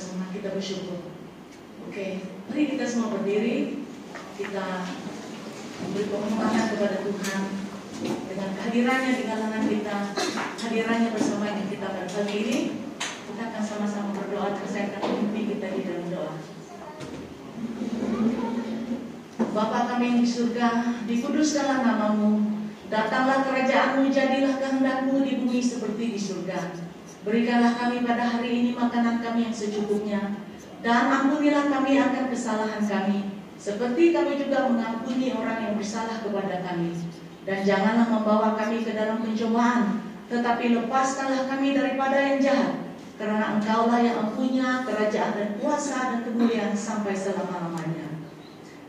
bersama, kita bersyukur. Oke, mari kita semua berdiri, kita memberi penghormatan kepada Tuhan dengan kehadirannya di kalangan kita, hadirannya bersama dengan kita pada ini. Kita akan sama-sama berdoa terus mimpi kita di dalam doa. Bapa kami yang di surga, dikuduskanlah namamu, datanglah kerajaanmu, jadilah kehendakmu di bumi seperti di surga. Berikanlah kami pada hari ini makanan kami yang secukupnya, dan ampunilah kami akan kesalahan kami, seperti kami juga mengampuni orang yang bersalah kepada kami. Dan janganlah membawa kami ke dalam pencobaan, tetapi lepaskanlah kami daripada yang jahat, karena engkaulah yang mempunyai kerajaan dan kuasa dan kemuliaan sampai selama-lamanya.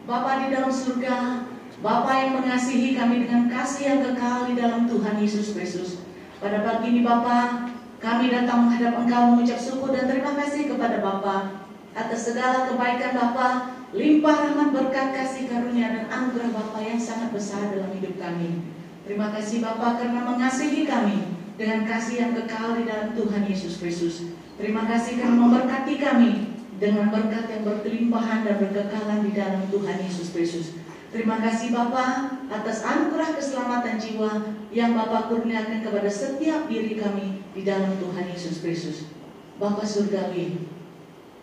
Bapa di dalam surga, Bapa yang mengasihi kami dengan kasih yang kekal di dalam Tuhan Yesus Kristus. Pada pagi ini Bapa, kami datang menghadap Engkau mengucap syukur dan terima kasih kepada Bapa atas segala kebaikan Bapa, limpah rahmat berkat kasih karunia dan anugerah Bapa yang sangat besar dalam hidup kami. Terima kasih Bapa karena mengasihi kami dengan kasih yang kekal di dalam Tuhan Yesus Kristus. Terima kasih karena memberkati kami dengan berkat yang berkelimpahan dan berkekalan di dalam Tuhan Yesus Kristus. Terima kasih Bapa atas anugerah keselamatan jiwa yang Bapa kurniakan kepada setiap diri kami di dalam Tuhan Yesus Kristus. Bapa Surgawi,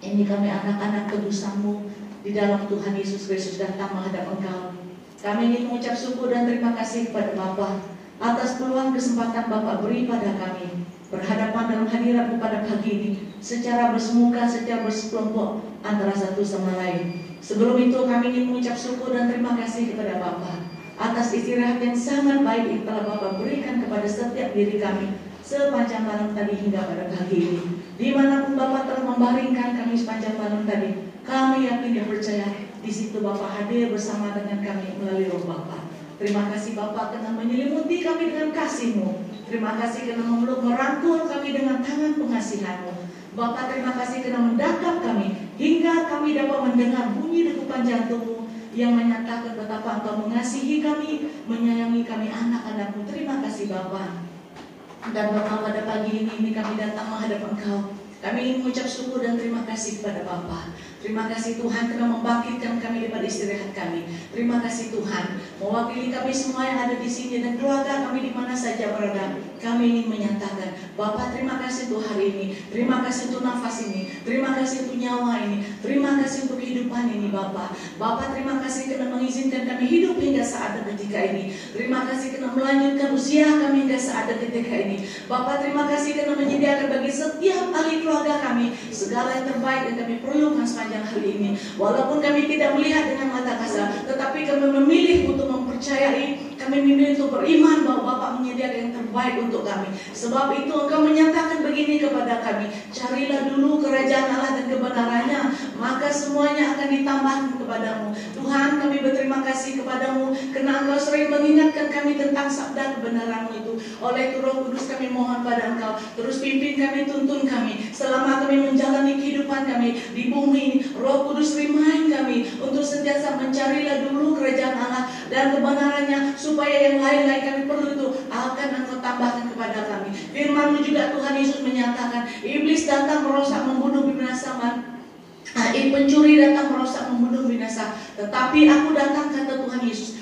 ini kami anak-anak tebusanmu di dalam Tuhan Yesus Kristus datang menghadap Engkau. Kami ingin mengucap syukur dan terima kasih kepada Bapa atas peluang kesempatan Bapak beri pada kami berhadapan dalam hadiratmu pada pagi ini secara bersemuka, secara bersekelompok antara satu sama lain. Sebelum itu kami ingin mengucap syukur dan terima kasih kepada Bapa atas istirahat yang sangat baik yang telah Bapak berikan kepada setiap diri kami sepanjang malam tadi hingga pada pagi ini. Di mana pun Bapak telah membaringkan kami sepanjang malam tadi, kami yakin dan percaya di situ Bapak hadir bersama dengan kami melalui roh Bapak. Terima kasih Bapak karena menyelimuti kami dengan kasih-Mu. Terima kasih karena memeluk merangkul kami dengan tangan pengasihan-Mu. Bapak terima kasih karena mendakap kami hingga kami dapat mendengar bunyi degupan jantungmu yang menyatakan betapa Engkau mengasihi kami, menyayangi kami anak-anakmu. Terima kasih Bapak. Dan Bapak pada pagi ini, ini kami datang menghadap Engkau. Kami ingin mengucap syukur dan terima kasih kepada Bapak. Terima kasih Tuhan telah membangkitkan kami daripada istirahat kami. Terima kasih Tuhan mewakili kami semua yang ada di sini dan keluarga kami di mana saja berada. Kami ingin menyatakan, Bapak terima kasih untuk hari ini. Terima kasih untuk nafas ini. Terima kasih untuk nyawa ini. Terima kasih untuk kehidupan ini Bapak. Bapak terima kasih karena mengizinkan kami hidup hingga saat dan ketika ini. Terima kasih karena melanjutkan usia kami hingga saat dan ketika ini. Bapak terima kasih karena menyediakan bagi setiap ahli keluarga kami segala yang terbaik yang kami perlukan sepanjang hari ini. Walaupun kami tidak melihat dengan mata kasar, tetapi kami memilih untuk mempercayai, kami memilih untuk beriman bahwa Bapak menyediakan yang terbaik untuk kami. Sebab itu engkau menyatakan begini kepada kami, carilah dulu kerajaan Allah dan kebenarannya, maka semuanya akan ditambahkan kepadamu. Tuhan kami berterima kasih kepadamu, karena engkau sering mengingatkan kami tentang sabda kebenaranmu itu. Oleh itu roh kudus kami mohon pada engkau, terus pimpin kami, tuntun kami, selama kami menjalani kehidupan kami di bumi ini. Roh kudus remind kami untuk sentiasa mencarilah dulu kerajaan Allah dan kebenarannya supaya yang lain-lain kami perlu itu akan engkau tambahkan kepada kami. Firmanmu juga Tuhan Yesus menyatakan, iblis datang merosak, membunuh, binasa, Nah, pencuri datang merosak, membunuh, binasa. Tetapi aku datang kata Tuhan Yesus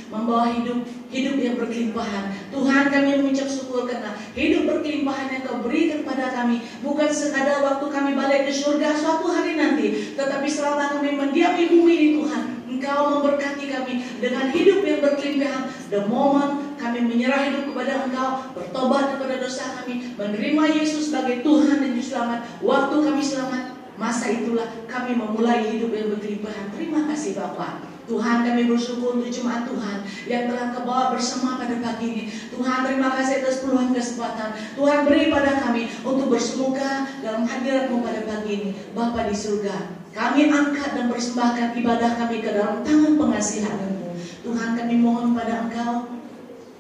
yang berkelimpahan. Tuhan kami mengucap syukur karena hidup berkelimpahan yang kau berikan kepada kami. Bukan sekadar waktu kami balik ke surga suatu hari nanti. Tetapi selama kami mendiami bumi ini Tuhan. Engkau memberkati kami dengan hidup yang berkelimpahan. The moment kami menyerah hidup kepada Engkau, bertobat kepada dosa kami, menerima Yesus sebagai Tuhan dan Juru Selamat. Waktu kami selamat, masa itulah kami memulai hidup yang berkelimpahan. Terima kasih Bapak. Tuhan kami bersyukur untuk jemaat Tuhan yang telah kau bawa bersama pada pagi ini. Tuhan terima kasih atas peluang kesempatan. Tuhan beri pada kami untuk bersemuka dalam hadiratmu pada pagi ini. Bapa di surga, kami angkat dan persembahkan ibadah kami ke dalam tangan pengasihanmu. Tuhan kami mohon pada Engkau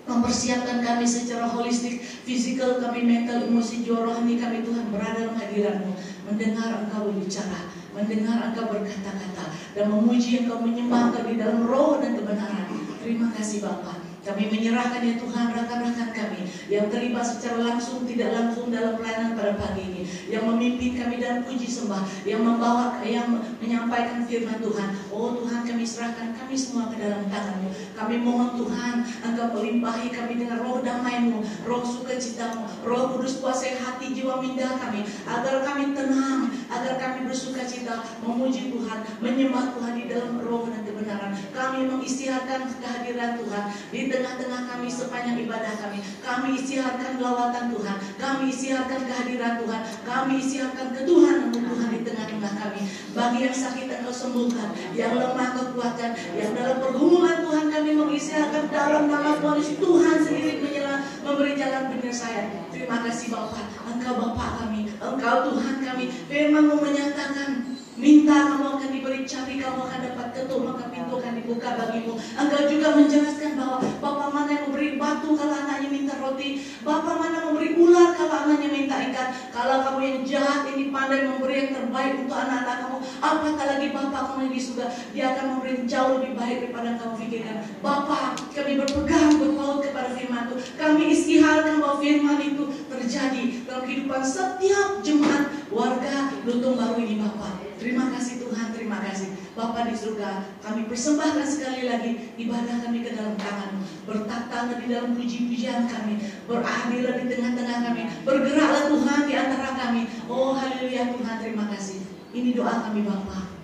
mempersiapkan kami secara holistik, fisikal kami, mental, emosi, jiwa rohani kami Tuhan berada dalam hadiratmu, mendengar Engkau berbicara, mendengar Engkau berkata-kata, dan memuji Engkau menyembah Engkau di dalam roh dan kebenaran. Terima kasih Bapak. Kami menyerahkan ya Tuhan rekan-rekan kami yang terlibat secara langsung tidak langsung dalam pelayanan pada pagi ini, yang memimpin kami dalam puji sembah, yang membawa, yang menyampaikan firman Tuhan. Oh Tuhan kami serahkan kami semua ke dalam tanganmu. Kami mohon Tuhan Engkau melimpahi kami dengan roh damai-Mu, roh sukacitamu, roh kudus kuasai hati jiwa minda kami, agar kami tenang, agar kami bersuka cita, memuji Tuhan, menyembah Tuhan di dalam roh dan kebenaran. Kami mengistiharkan kehadiran Tuhan di tengah-tengah kami sepanjang ibadah kami. Kami istiharkan lawatan Tuhan. Kami istiharkan kehadiran Tuhan. Kami istiharkan ketuhanan Tuhan di tengah-tengah kami. Bagi yang sakit Engkau sembuhkan. Yang lemah kekuatan. Yang dalam pergumulan Tuhan kami mengistiharkan dalam nama Tuhan. Tuhan sendiri menyerah, memberi jalan penyelesaian. Terima kasih Bapak. Engkau Bapak kami. Engkau Tuhan kami. Firman menyatakan Minta kamu akan diberi, cari kamu akan dapat ketuk, maka pintu akan dibuka bagimu. Engkau juga menjelaskan bahwa Bapak mana yang memberi batu kalau anaknya minta roti. Bapak mana memberi ular kalau anaknya minta ikan. Kalau kamu yang jahat ini pandai memberi yang terbaik untuk anak-anak kamu. Apakah lagi Bapak kamu yang di. Dia akan memberi jauh lebih baik daripada kamu pikirkan. Bapak kami berpegang berpaut kepada firman itu. Kami istiharkan bahwa firman itu terjadi dalam kehidupan setiap jemaat warga Lutung Baru ini Bapak. Terima kasih Tuhan, terima kasih. Bapak di surga, kami persembahkan sekali lagi ibadah kami ke dalam tangan. Bertaktanglah di dalam puji-pujian kami. Beradilah di tengah-tengah kami. Bergeraklah Tuhan di antara kami. Oh haleluya Tuhan, terima kasih. Ini doa kami Bapak.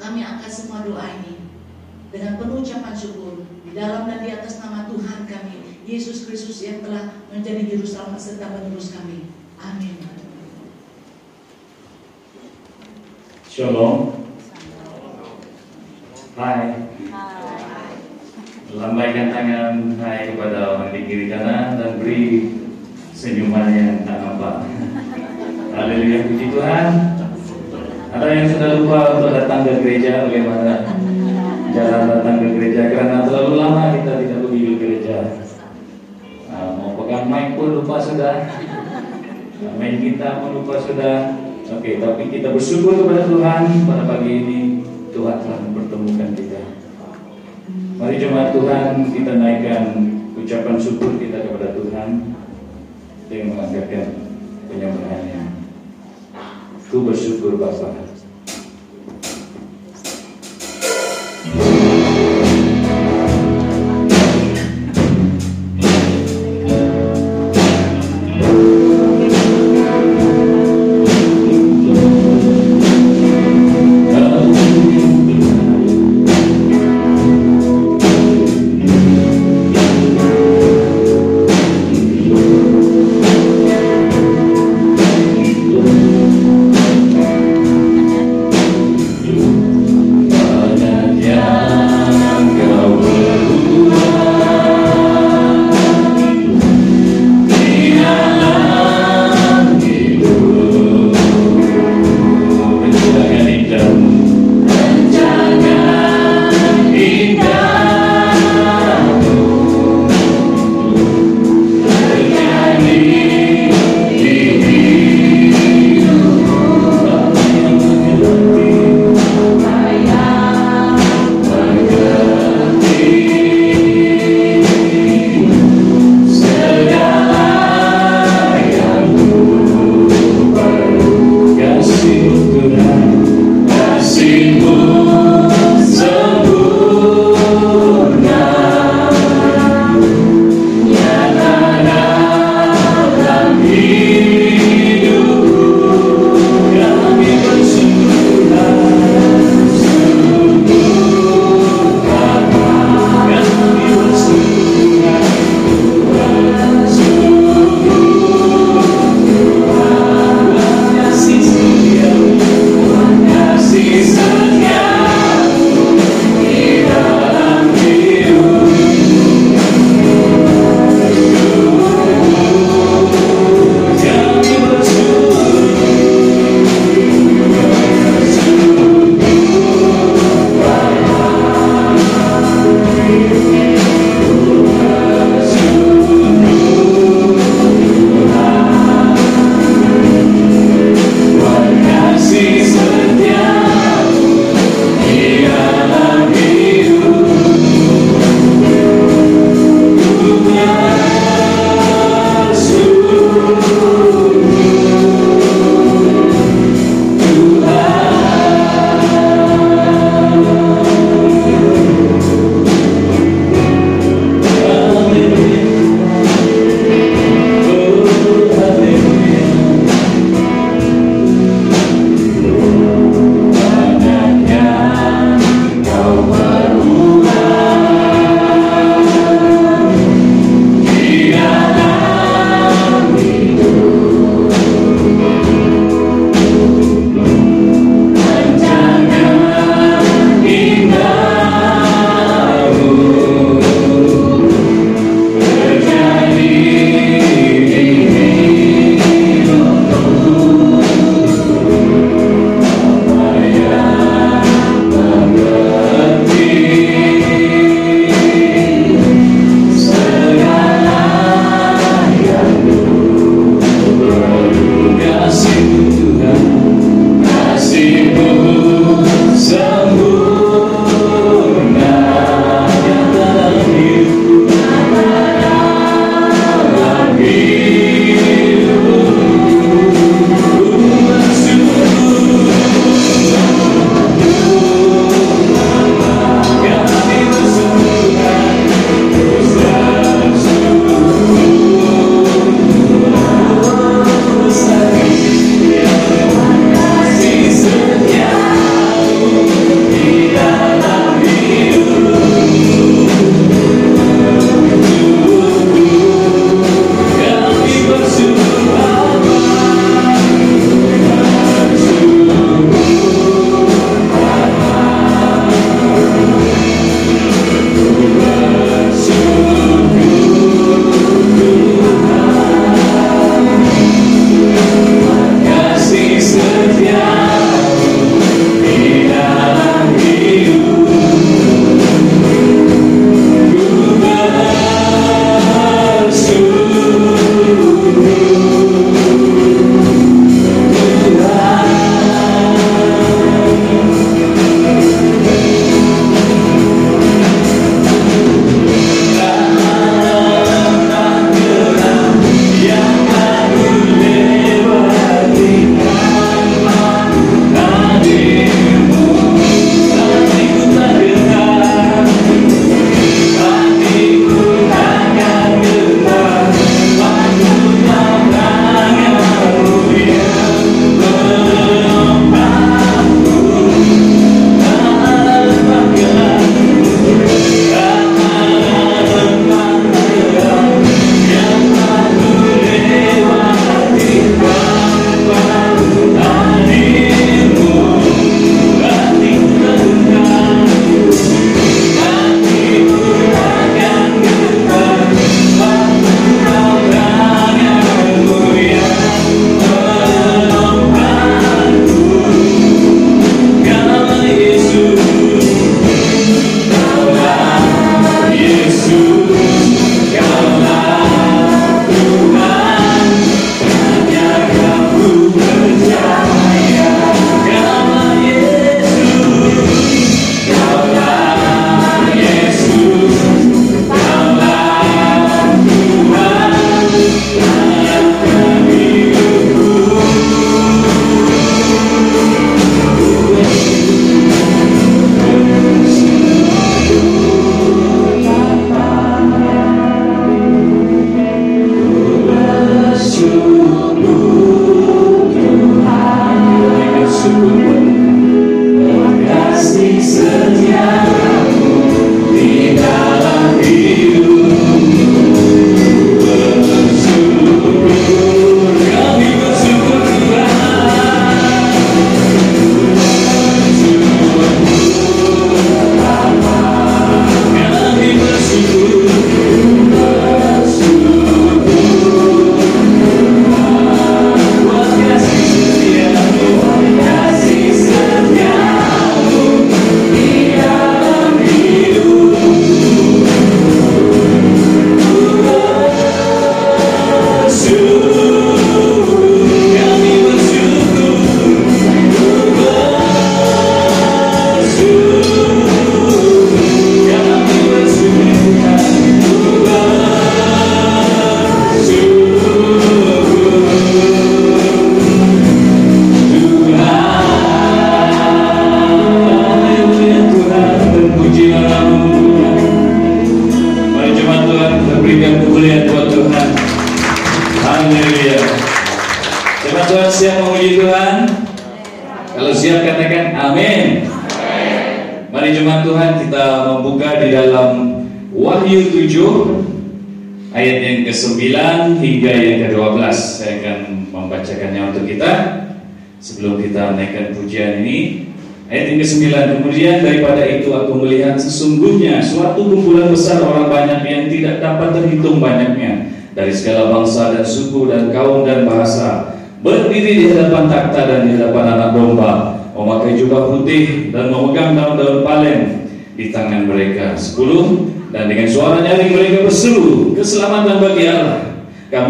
Kami angkat semua doa ini dengan penuh ucapan syukur di dalam dan di atas nama Tuhan kami, Yesus Kristus yang telah menjadi juru serta penerus kami. Amin. Shalom. Hai. Lambaikan tangan hai kepada orang di kiri kanan dan beri senyuman yang tak nampak. Haleluya puji Tuhan. Ada yang sudah lupa untuk datang ke gereja bagaimana jalan datang ke gereja karena terlalu lama kita tidak pergi ke gereja. Nah, mau pegang mic pun lupa sudah. Main kita pun lupa sudah. Oke, tapi kita bersyukur kepada Tuhan pada pagi ini Tuhan telah mempertemukan kita. Mari jemaat Tuhan kita naikkan ucapan syukur kita kepada Tuhan dengan mengangkatkan penyembahannya. Ku bersyukur Bapak.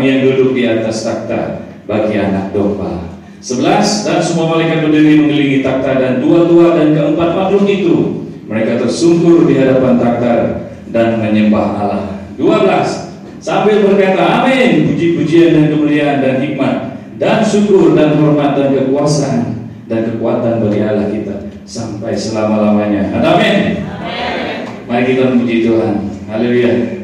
yang duduk di atas takhta bagi anak domba. Sebelas dan semua malaikat berdiri mengelilingi takhta dan dua-dua dan keempat makhluk itu mereka tersungkur di hadapan takhta dan menyembah Allah. Dua belas sambil berkata amin puji-pujian dan kemuliaan dan hikmat dan syukur dan hormat dan kekuasaan dan kekuatan bagi Allah kita sampai selama-lamanya. Amin. Mari kita memuji Tuhan. Haleluya.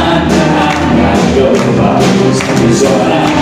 Just desire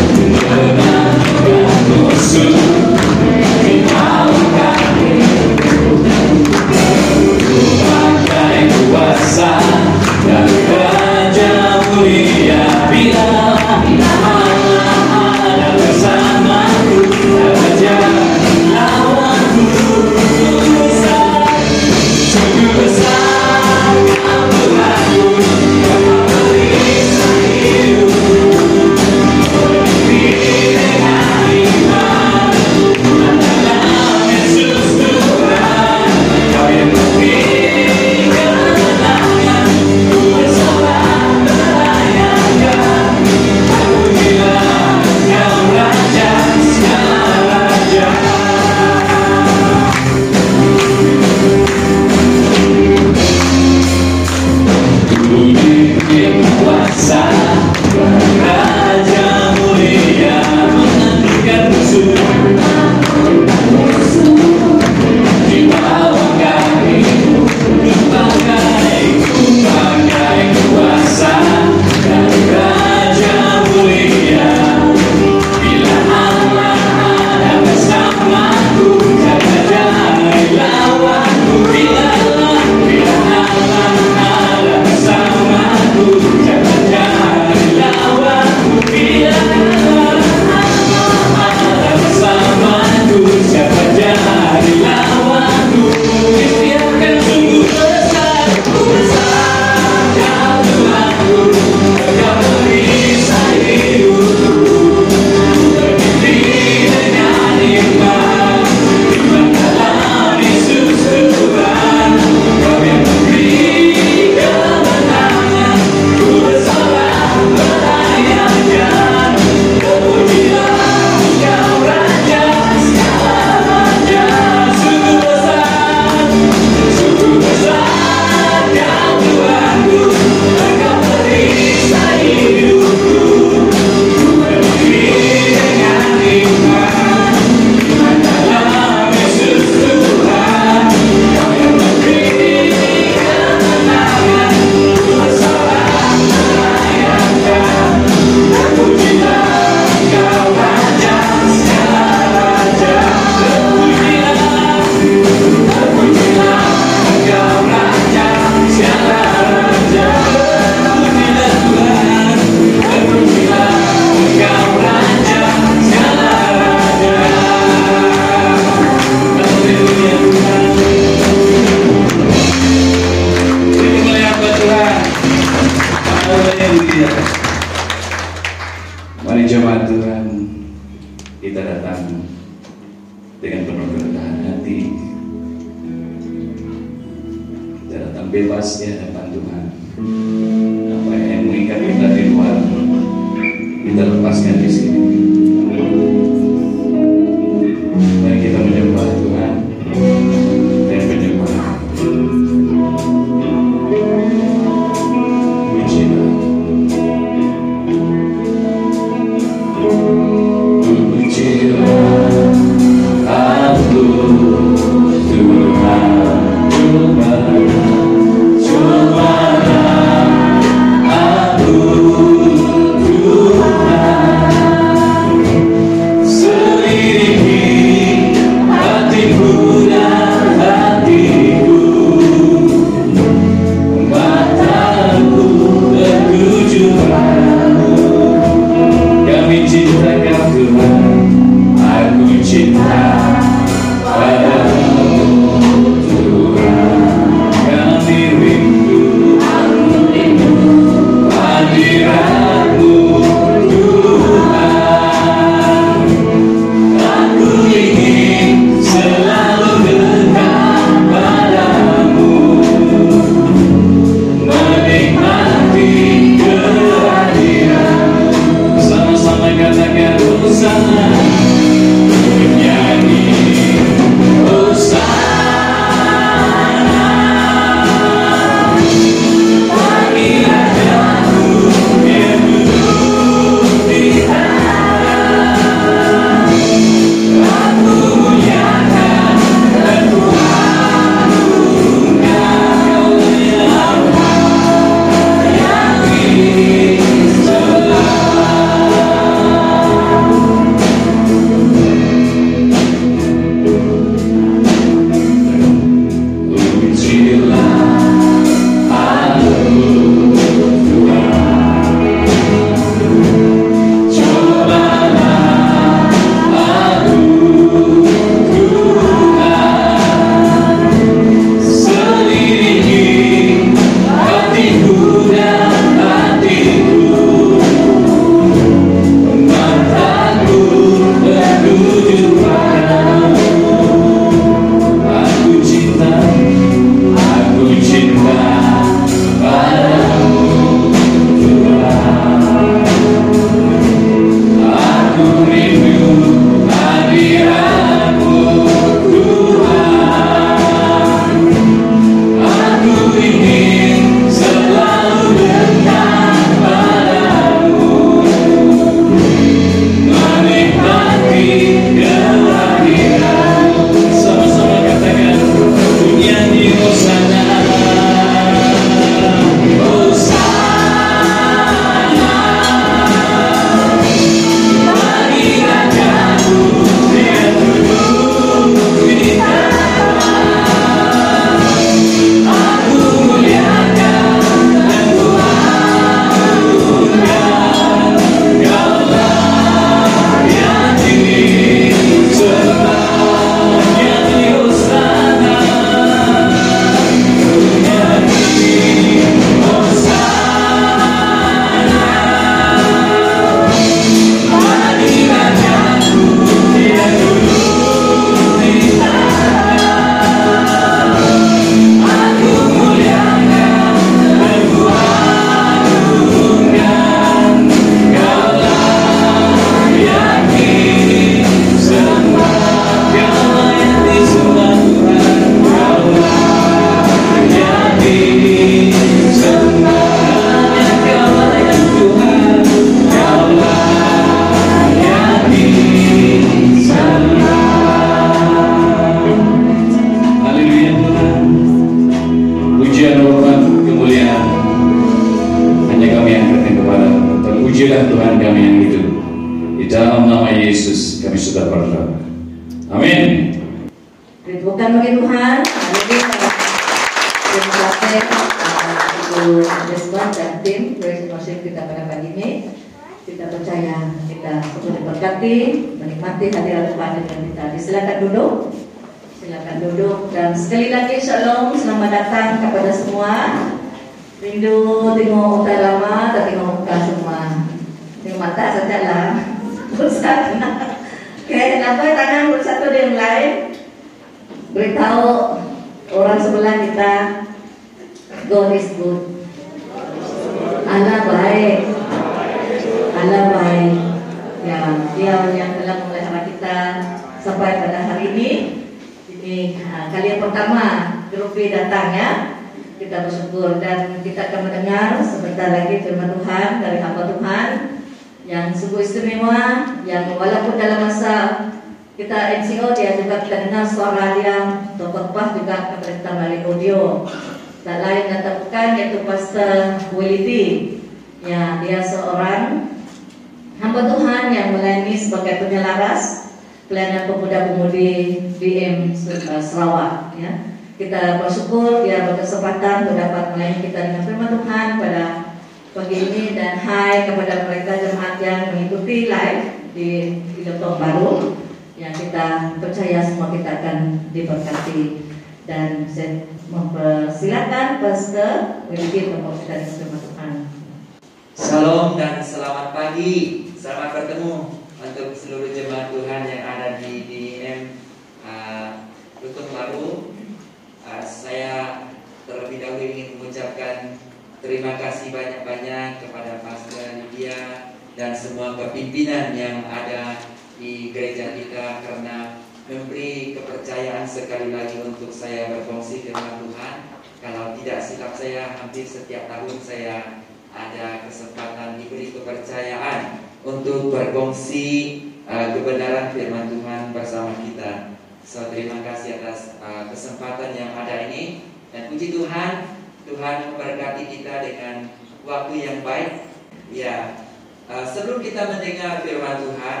sebelum kita mendengar firman Tuhan,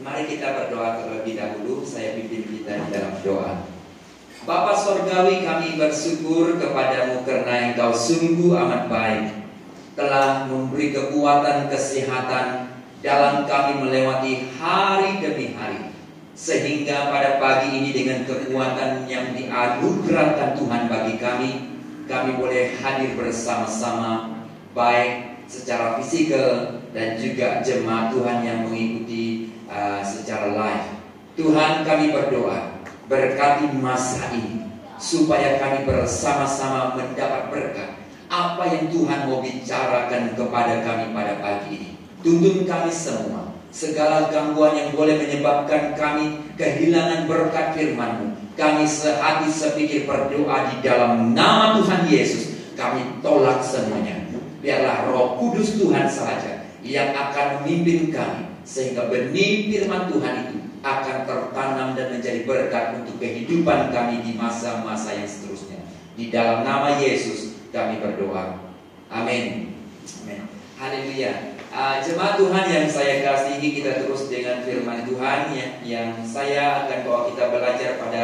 mari kita berdoa terlebih dahulu. Saya pimpin kita di dalam doa. Bapa Sorgawi kami bersyukur kepadamu karena engkau sungguh amat baik Telah memberi kekuatan kesehatan dalam kami melewati hari demi hari Sehingga pada pagi ini dengan kekuatan yang dianugerahkan Tuhan bagi kami Kami boleh hadir bersama-sama Baik secara fisikal dan juga jemaat Tuhan yang mengikuti uh, secara live Tuhan kami berdoa berkati masa ini supaya kami bersama-sama mendapat berkat apa yang Tuhan mau bicarakan kepada kami pada pagi ini. Tuntun kami semua segala gangguan yang boleh menyebabkan kami kehilangan berkat firman-Mu. Kami sehati sepikir berdoa di dalam nama Tuhan Yesus. Kami tolak semuanya. Biarlah Roh Kudus Tuhan saja yang akan memimpin kami sehingga benih firman Tuhan itu akan tertanam dan menjadi berkat untuk kehidupan kami di masa-masa yang seterusnya. Di dalam nama Yesus kami berdoa. Amin. Amin. Haleluya. Uh, jemaat Tuhan yang saya kasihi kita terus dengan firman Tuhan ya, yang saya akan bawa kita belajar pada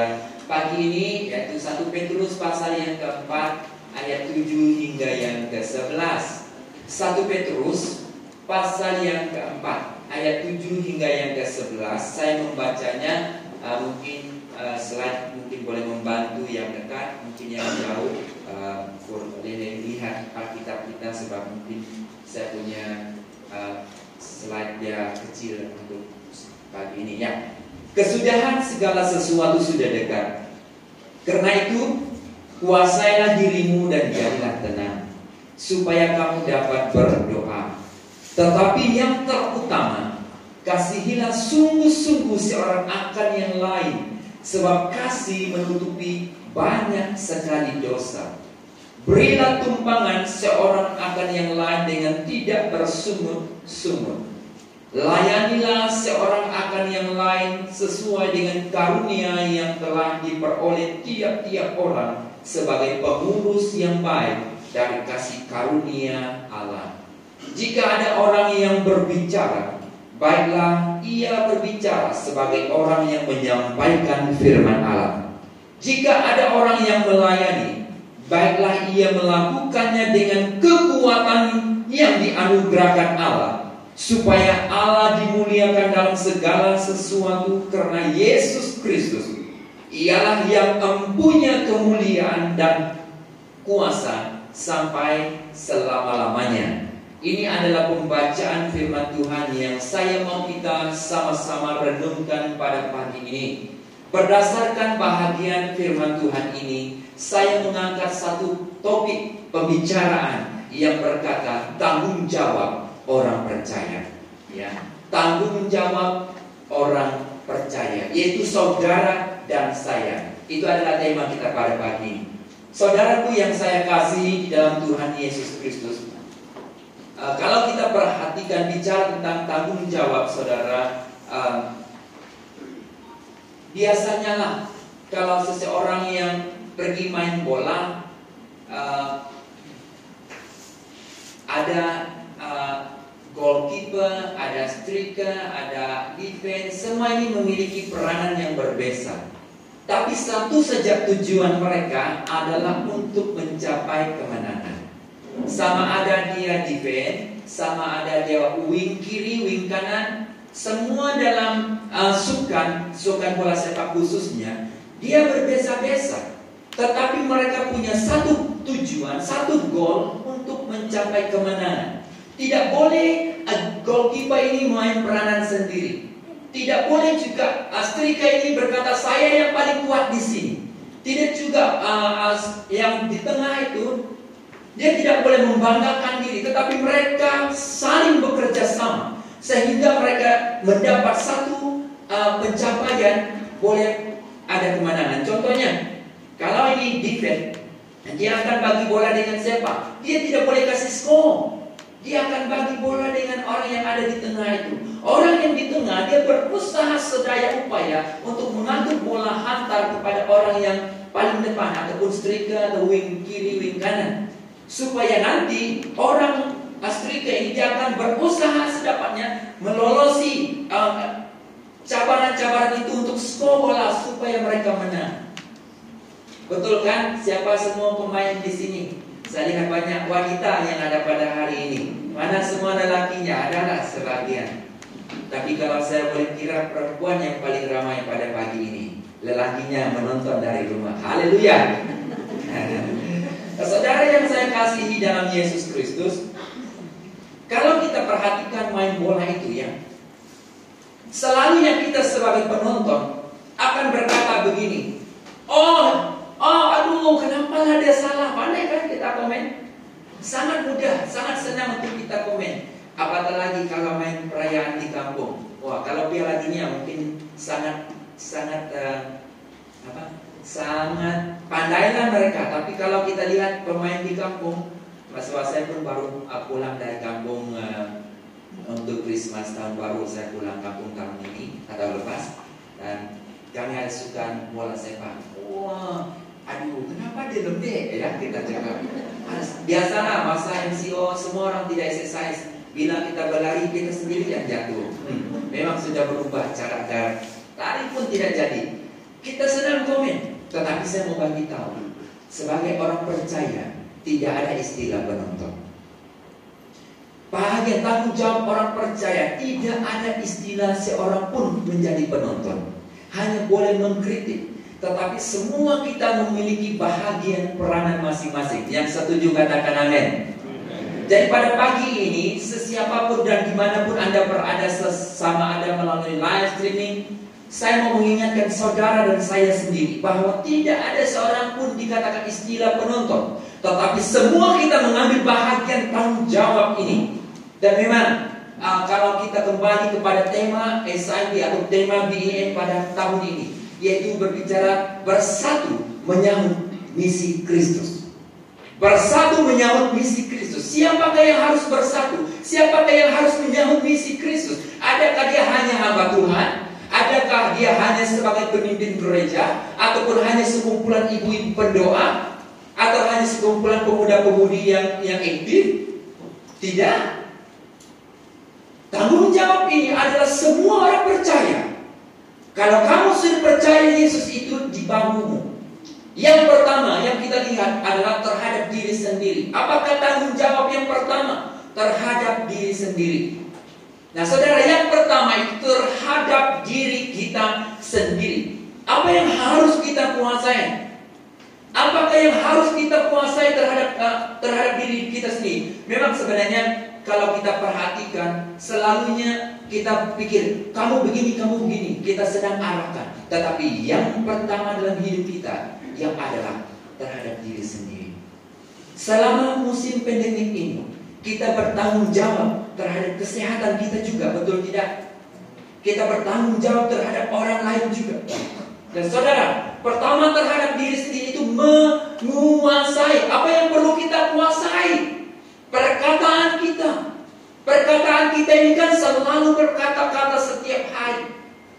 pagi ini yaitu 1 Petrus pasal yang keempat ayat 7 hingga yang ke-11. 1 Petrus pasal yang keempat ayat 7 hingga yang ke-11 saya membacanya uh, mungkin uh, slide mungkin boleh membantu yang dekat mungkin yang jauh uh, lihat Alkitab kita sebab mungkin saya punya uh, slide dia kecil untuk pagi ini. Ya. Kesudahan segala sesuatu sudah dekat. Karena itu kuasailah dirimu dan jadilah tenang supaya kamu dapat berdoa tetapi yang terutama, kasihilah sungguh-sungguh seorang akan yang lain, sebab kasih menutupi banyak sekali dosa. Berilah tumpangan seorang akan yang lain dengan tidak bersungut-sungut. Layanilah seorang akan yang lain sesuai dengan karunia yang telah diperoleh tiap-tiap orang sebagai pengurus yang baik dari kasih karunia Allah. Jika ada orang yang berbicara, baiklah ia berbicara sebagai orang yang menyampaikan firman Allah. Jika ada orang yang melayani, baiklah ia melakukannya dengan kekuatan yang dianugerahkan Allah, supaya Allah dimuliakan dalam segala sesuatu karena Yesus Kristus. Ialah yang mempunyai kemuliaan dan kuasa sampai selama-lamanya. Ini adalah pembacaan firman Tuhan yang saya mau kita sama-sama renungkan pada pagi ini. Berdasarkan bahagian firman Tuhan ini, saya mengangkat satu topik pembicaraan yang berkata tanggung jawab orang percaya. Ya, tanggung jawab orang percaya, yaitu saudara dan saya. Itu adalah tema kita pada pagi ini. Saudaraku yang saya kasih di dalam Tuhan Yesus Kristus, Uh, kalau kita perhatikan bicara tentang tanggung jawab saudara, uh, biasanya lah kalau seseorang yang pergi main bola, uh, ada uh, goalkeeper, ada striker, ada defense, semua ini memiliki peranan yang berbeda. Tapi satu sejak tujuan mereka adalah untuk mencapai kemenangan. Sama ada dia defend, sama ada dia wing kiri, wing kanan, semua dalam uh, sukan, sukan bola sepak khususnya, dia berbeza-beza. Tetapi mereka punya satu tujuan, satu goal untuk mencapai kemenangan. Tidak boleh goalkeeper ini main peranan sendiri. Tidak boleh juga Astrika uh, ini berkata saya yang paling kuat di sini. Tidak juga uh, yang di tengah itu dia tidak boleh membanggakan diri, tetapi mereka saling bekerja sama sehingga mereka mendapat satu uh, pencapaian boleh ada kemenangan. Contohnya, kalau ini defense, dia akan bagi bola dengan siapa? Dia tidak boleh kasih skor. Dia akan bagi bola dengan orang yang ada di tengah itu. Orang yang di tengah dia berusaha sedaya upaya untuk mengatur bola hantar kepada orang yang paling depan ataupun striker atau wing kiri, wing kanan supaya nanti orang Astrika ini dia akan berusaha sedapatnya melolosi uh, cabaran-cabaran itu untuk sekolah supaya mereka menang. Betul kan? Siapa semua pemain di sini? Saya lihat banyak wanita yang ada pada hari ini. Mana semua lelakinya? Adalah sebagian. Tapi kalau saya boleh kira perempuan yang paling ramai pada pagi ini, lelakinya menonton dari rumah. Haleluya. Saudara yang saya kasihi dalam Yesus Kristus, kalau kita perhatikan main bola itu ya, selalu yang kita sebagai penonton akan berkata begini, oh, oh, aduh, kenapa lah dia salah? Pandai kan kita komen? Sangat mudah, sangat senang untuk kita komen. Apatah lagi kalau main perayaan di kampung. Wah, kalau Piala Dunia mungkin sangat sangat uh, apa? sangat pandailah mereka. Tapi kalau kita lihat pemain di kampung, Mas saya pun baru uh, pulang dari kampung uh, untuk Christmas tahun baru saya pulang kampung tahun ini atau lepas dan kami ada suka bola sepak. Wah, aduh, kenapa dia lembek ya kita cakap. Biasalah masa MCO semua orang tidak exercise. Bila kita berlari kita sendiri yang jatuh. Hmm. Memang sudah berubah cara cara lari pun tidak jadi. Kita sedang komen, tetapi saya mau bagi tahu, sebagai orang percaya tidak ada istilah penonton. Bahagia tanggung jawab orang percaya tidak ada istilah seorang pun menjadi penonton. Hanya boleh mengkritik. Tetapi semua kita memiliki bahagian peranan masing-masing. Yang setuju katakan amin. Jadi pada pagi ini, sesiapapun dan di mana pun Anda berada, sama ada melalui live streaming, saya mau mengingatkan saudara dan saya sendiri bahwa tidak ada seorang pun dikatakan istilah penonton, tetapi semua kita mengambil bahagian tanggung jawab ini. Dan memang uh, kalau kita kembali kepada tema SIB atau tema BIN pada tahun ini, yaitu berbicara bersatu menyambut misi Kristus. Bersatu menyambut misi Kristus. Siapakah yang harus bersatu? Siapakah yang harus menyambut misi Kristus? Adakah dia hanya hamba Tuhan? Adakah dia hanya sebagai pemimpin gereja ataupun hanya sekumpulan ibu-ibu pendoa atau hanya sekumpulan pemuda-pemudi yang yang aktif? Tidak. Tanggung jawab ini adalah semua orang percaya. Kalau kamu sudah percaya Yesus itu di bangkumu. Yang pertama yang kita lihat adalah terhadap diri sendiri. Apakah tanggung jawab yang pertama? Terhadap diri sendiri. Nah saudara yang pertama itu terhadap diri kita sendiri. Apa yang harus kita kuasai? Apakah yang harus kita kuasai terhadap uh, terhadap diri kita sendiri? Memang sebenarnya kalau kita perhatikan selalunya kita pikir kamu begini, kamu begini, kita sedang arahkan. Tetapi yang pertama dalam hidup kita yang adalah terhadap diri sendiri. Selama musim pandemik ini, kita bertanggung jawab terhadap kesehatan kita juga, betul tidak? Kita bertanggung jawab terhadap orang lain juga. Dan saudara, pertama terhadap diri sendiri itu menguasai apa yang perlu kita kuasai. Perkataan kita. Perkataan kita ini kan selalu berkata-kata setiap hari.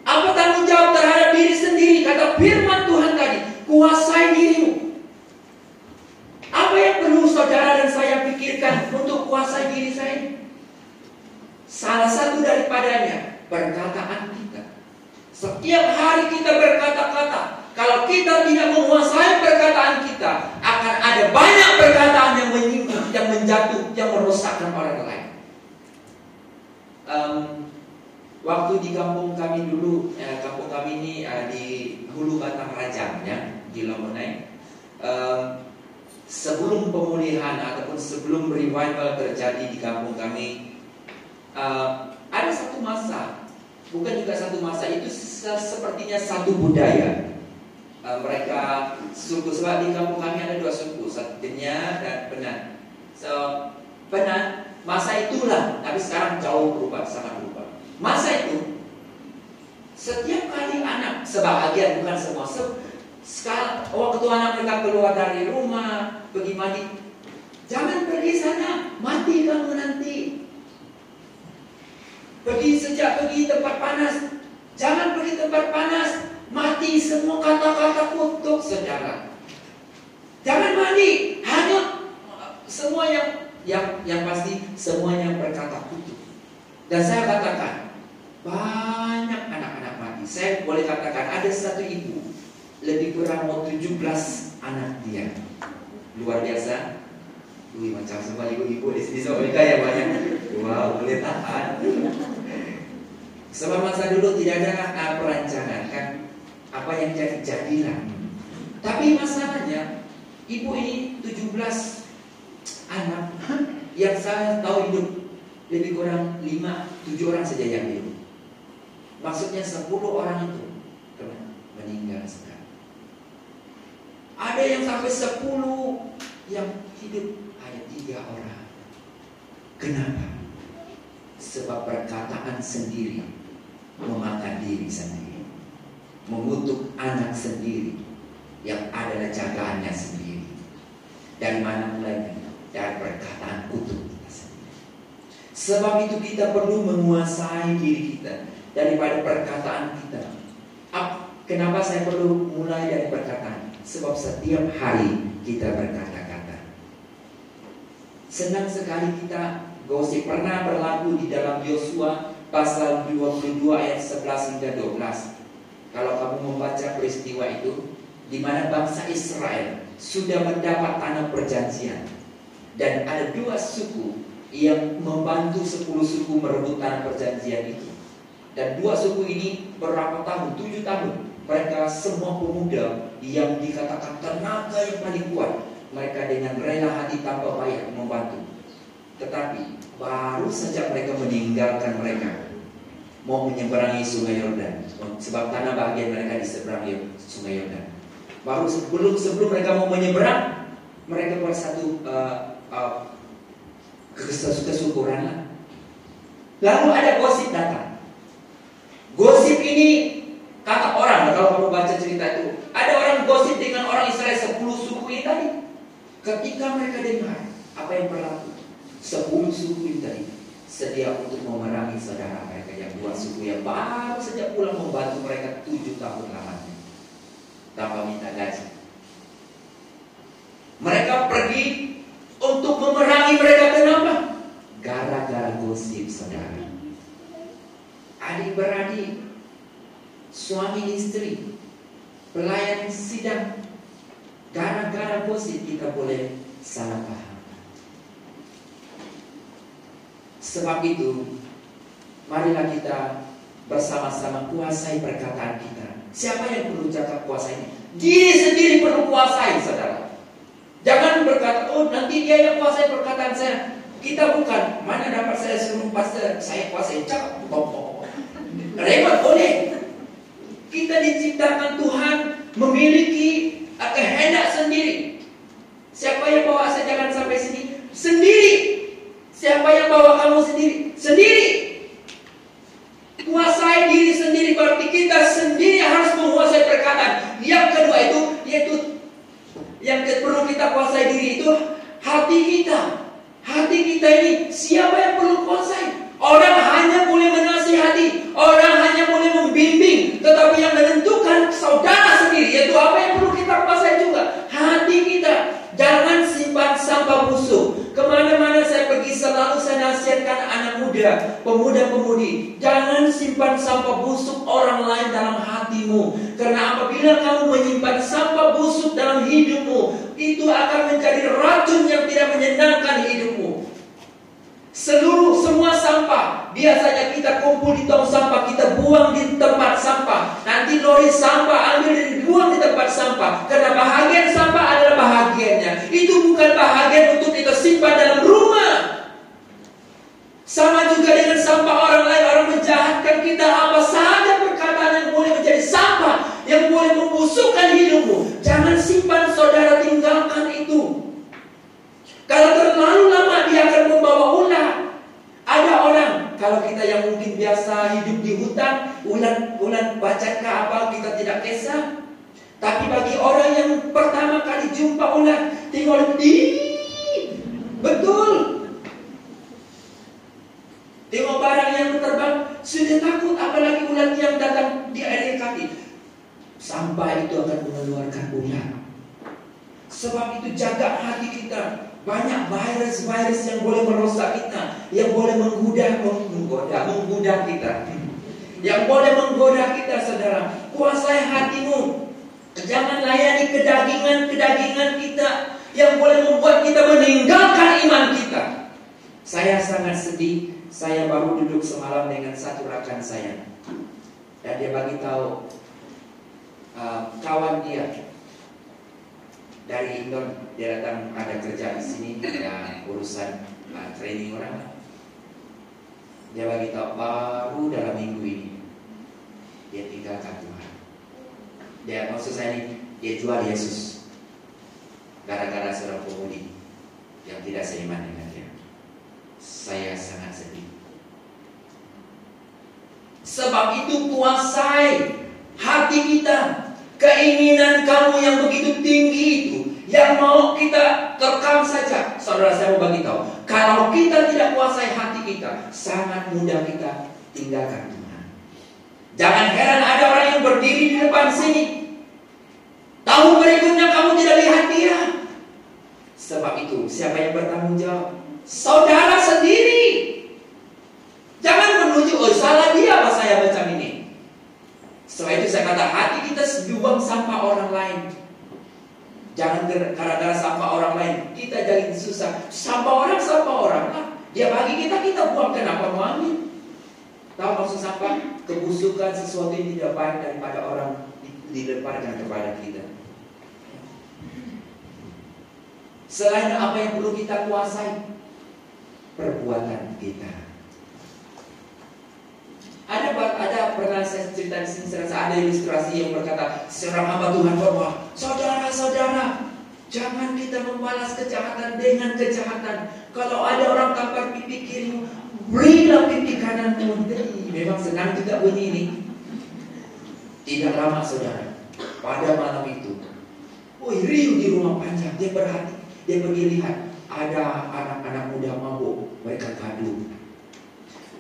Apa tanggung jawab terhadap diri sendiri? Kata firman Tuhan tadi, kuasai dirimu. Apa yang perlu saudara dan saya pikirkan untuk kuasai diri saya? Salah satu daripadanya perkataan kita. Setiap hari kita berkata-kata. Kalau kita tidak menguasai perkataan kita, akan ada banyak perkataan yang menyinggung, yang merosakkan orang lain. Um, waktu di kampung kami dulu, eh, kampung kami ini eh, di Hulu Batang Raja, ya, di Lomonai. Um, sebelum pemulihan ataupun sebelum revival terjadi di kampung kami, uh, ada satu masa, bukan juga satu masa itu sepertinya satu budaya. Uh, mereka suku sebab di kampung kami ada dua suku, Satenya dan Penan. So Penan masa itulah, tapi sekarang jauh berubah, sangat berubah. Masa itu setiap kali anak sebahagian bukan semua, se sekarang waktu anak mereka keluar dari rumah pergi mandi, jangan pergi sana, mati kamu nanti. Pergi sejak pergi tempat panas, jangan pergi tempat panas, mati semua kata-kata kutuk saudara. Jangan mandi, hanya semua yang yang yang pasti semuanya berkata kutuk. Dan saya katakan banyak anak-anak mati. Saya boleh katakan ada satu ibu lebih kurang mau 17 anak dia. Luar biasa. Wih, macam semua ibu-ibu di sini semua kaya banyak. Wow, boleh tahan. Sebab masa dulu tidak ada uh, perancangan kan apa yang jadi jadilah. Tapi masalahnya ibu ini 17 anak yang saya tahu hidup lebih kurang 5 7 orang saja yang hidup. Maksudnya 10 orang itu teman meninggal sekarang. Ada yang sampai 10 yang hidup hanya tiga orang. Kenapa? Sebab perkataan sendiri memakan diri sendiri, mengutuk anak sendiri yang adalah jagaannya sendiri. Dari mana mulainya? Dari perkataan kutuk kita sendiri. Sebab itu kita perlu menguasai diri kita daripada perkataan kita. Kenapa saya perlu mulai dari perkataan? Sebab setiap hari kita berkata-kata. Senang sekali kita gosip pernah berlaku di dalam Yosua pasal 22 ayat 11 hingga 12. Kalau kamu membaca peristiwa itu di mana bangsa Israel sudah mendapat tanah perjanjian dan ada dua suku yang membantu sepuluh suku merebut tanah perjanjian itu. Dan dua suku ini berapa tahun? Tujuh tahun mereka semua pemuda yang dikatakan tenaga yang paling kuat. Mereka dengan rela hati tanpa bayar membantu. Tetapi baru saja mereka meninggalkan mereka mau menyeberangi sungai Yordan. Sebab tanah bagian mereka di seberang sungai Yordan. Baru sebelum sebelum mereka mau menyeberang, mereka buat satu uh, uh, kesyukuran. Lalu ada gosip datang. Gosip ini Kata orang, kalau kamu baca cerita itu, ada orang gosip dengan orang Israel sepuluh suku ini tadi. Ketika mereka dengar apa yang berlaku, sepuluh suku ini tadi sedia untuk memerangi saudara mereka yang dua suku yang baru saja pulang membantu mereka tujuh tahun lamanya tanpa minta gaji. Mereka pergi untuk memerangi mereka kenapa? Gara-gara gosip saudara. Adik-beradik, suami istri, pelayan sidang, gara-gara gosip kita boleh salah paham. Sebab itu, marilah kita bersama-sama kuasai perkataan kita. Siapa yang perlu jaga kuasa ini? Diri sendiri perlu kuasai, saudara. Jangan berkata, oh nanti dia yang kuasai perkataan saya. Kita bukan mana dapat saya suruh pastor saya kuasai cak pokok. Remote boleh. Kita diciptakan Tuhan memiliki kehendak sendiri. Siapa yang bawa saya jalan sampai sini? Sendiri. Siapa yang bawa kamu sendiri? Sendiri. Kuasai diri sendiri berarti kita sendiri harus menguasai perkataan. Yang kedua itu yaitu yang perlu kita kuasai diri itu hati kita. Hati kita ini siapa yang perlu kuasai? Orang hanya boleh menasihati, orang hanya boleh membimbing, tetapi yang menentukan saudara sendiri yaitu apa yang perlu kita kuasai juga hati kita. Jangan simpan sampah busuk. Ke mana-mana selalu saya nasihatkan anak muda, pemuda-pemudi. Jangan simpan sampah busuk orang lain dalam hatimu. Karena apabila kamu menyimpan sampah busuk dalam hidupmu, itu akan menjadi racun yang tidak menyenangkan hidupmu. Seluruh semua sampah Biasanya kita kumpul di tong sampah Kita buang di tempat sampah Nanti lori sampah ambil dan buang di tempat sampah Karena bahagian sampah adalah bahagiannya Itu bukan bahagian untuk kita simpan dalam rumah Sama juga dengan sampah orang lain Orang menjahatkan kita Apa saja perkataan yang boleh menjadi sampah Yang boleh membusukkan hidupmu Jangan simpan saudara tinggalkan itu kalau terlalu lama dia akan membawa ular. Ada orang kalau kita yang mungkin biasa hidup di hutan, ular-ular baca ke apa kita tidak kisah. Tapi bagi orang yang pertama kali jumpa ular, tinggal di betul. Tengok barang yang terbang, takut apalagi ular yang datang di area kaki. Sampai itu akan mengeluarkan ular. Sebab itu jaga hati kita banyak virus-virus yang boleh merosak kita, yang boleh menggoda, menggoda, menggoda kita. Yang boleh menggoda kita, saudara. Kuasai hatimu. Jangan layani kedagingan-kedagingan kita yang boleh membuat kita meninggalkan iman kita. Saya sangat sedih. Saya baru duduk semalam dengan satu rekan saya. Dan dia bagi tahu uh, kawan dia dari Indon dia datang ada kerja di sini ada urusan uh, training orang. Dia bagi tahu baru dalam minggu ini dia tinggalkan Tuhan. Dia maksud saya ini dia jual Yesus. Gara-gara seorang pemudi yang tidak seiman dengan dia saya sangat sedih sebab itu kuasai hati kita Keinginan kamu yang begitu tinggi itu yang mau kita terkam saja. Saudara saya mau bagi tahu, kalau kita tidak kuasai hati kita, sangat mudah kita tinggalkan Tuhan. Jangan heran ada orang yang berdiri di depan sini. Tahun berikutnya kamu tidak lihat dia. Sebab itu, siapa yang bertanggung jawab? Saudara sendiri. Jangan menuju, oh salah dia apa saya macam ini. Setelah itu saya kata hati kita buang sampah orang lain. Jangan gara-gara sampah orang lain kita jadi susah. Sampah orang sampah orang lah. Dia bagi kita kita buang kenapa mau? Tahu maksud sampah? Kebusukan sesuatu yang tidak baik daripada orang dilemparkan kepada kita. Selain apa yang perlu kita kuasai, perbuatan kita. Ada ada pernah saya cerita di sini ada ilustrasi yang berkata seorang hamba Tuhan bahwa saudara-saudara jangan kita membalas kejahatan dengan kejahatan. Kalau ada orang tampar pipi kiri, berilah pipi kananmu. Memang senang juga bunyi ini. Tidak lama saudara, pada malam itu, Wih, riuh di rumah panjang. Dia berhati, dia pergi lihat ada anak-anak muda mabuk, mereka gaduh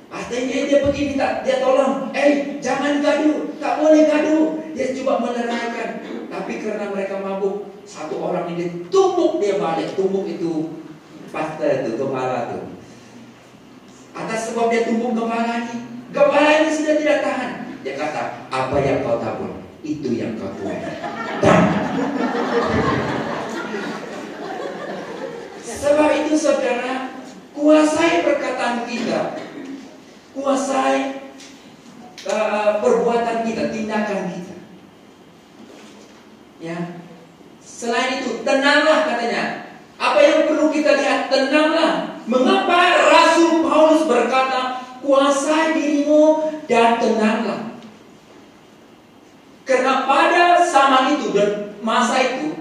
Artinya dia pergi minta dia tolong. Eh, jangan gaduh, tak boleh gaduh. Dia coba menerangkan. Tapi karena mereka mabuk, satu orang ini tumbuk dia balik. Tumbuk itu pasta itu, kepala itu. Atas sebab dia tumbuk kepala ini, kepala ini sudah tidak tahan. Dia kata, apa yang kau tabur, itu yang kau tuai. Sebab itu saudara, kuasai perkataan kita kuasai uh, perbuatan kita, tindakan kita. Ya. Selain itu, tenanglah katanya. Apa yang perlu kita lihat? Tenanglah. Mengapa Rasul Paulus berkata, kuasai dirimu dan tenanglah. Karena pada zaman itu dan masa itu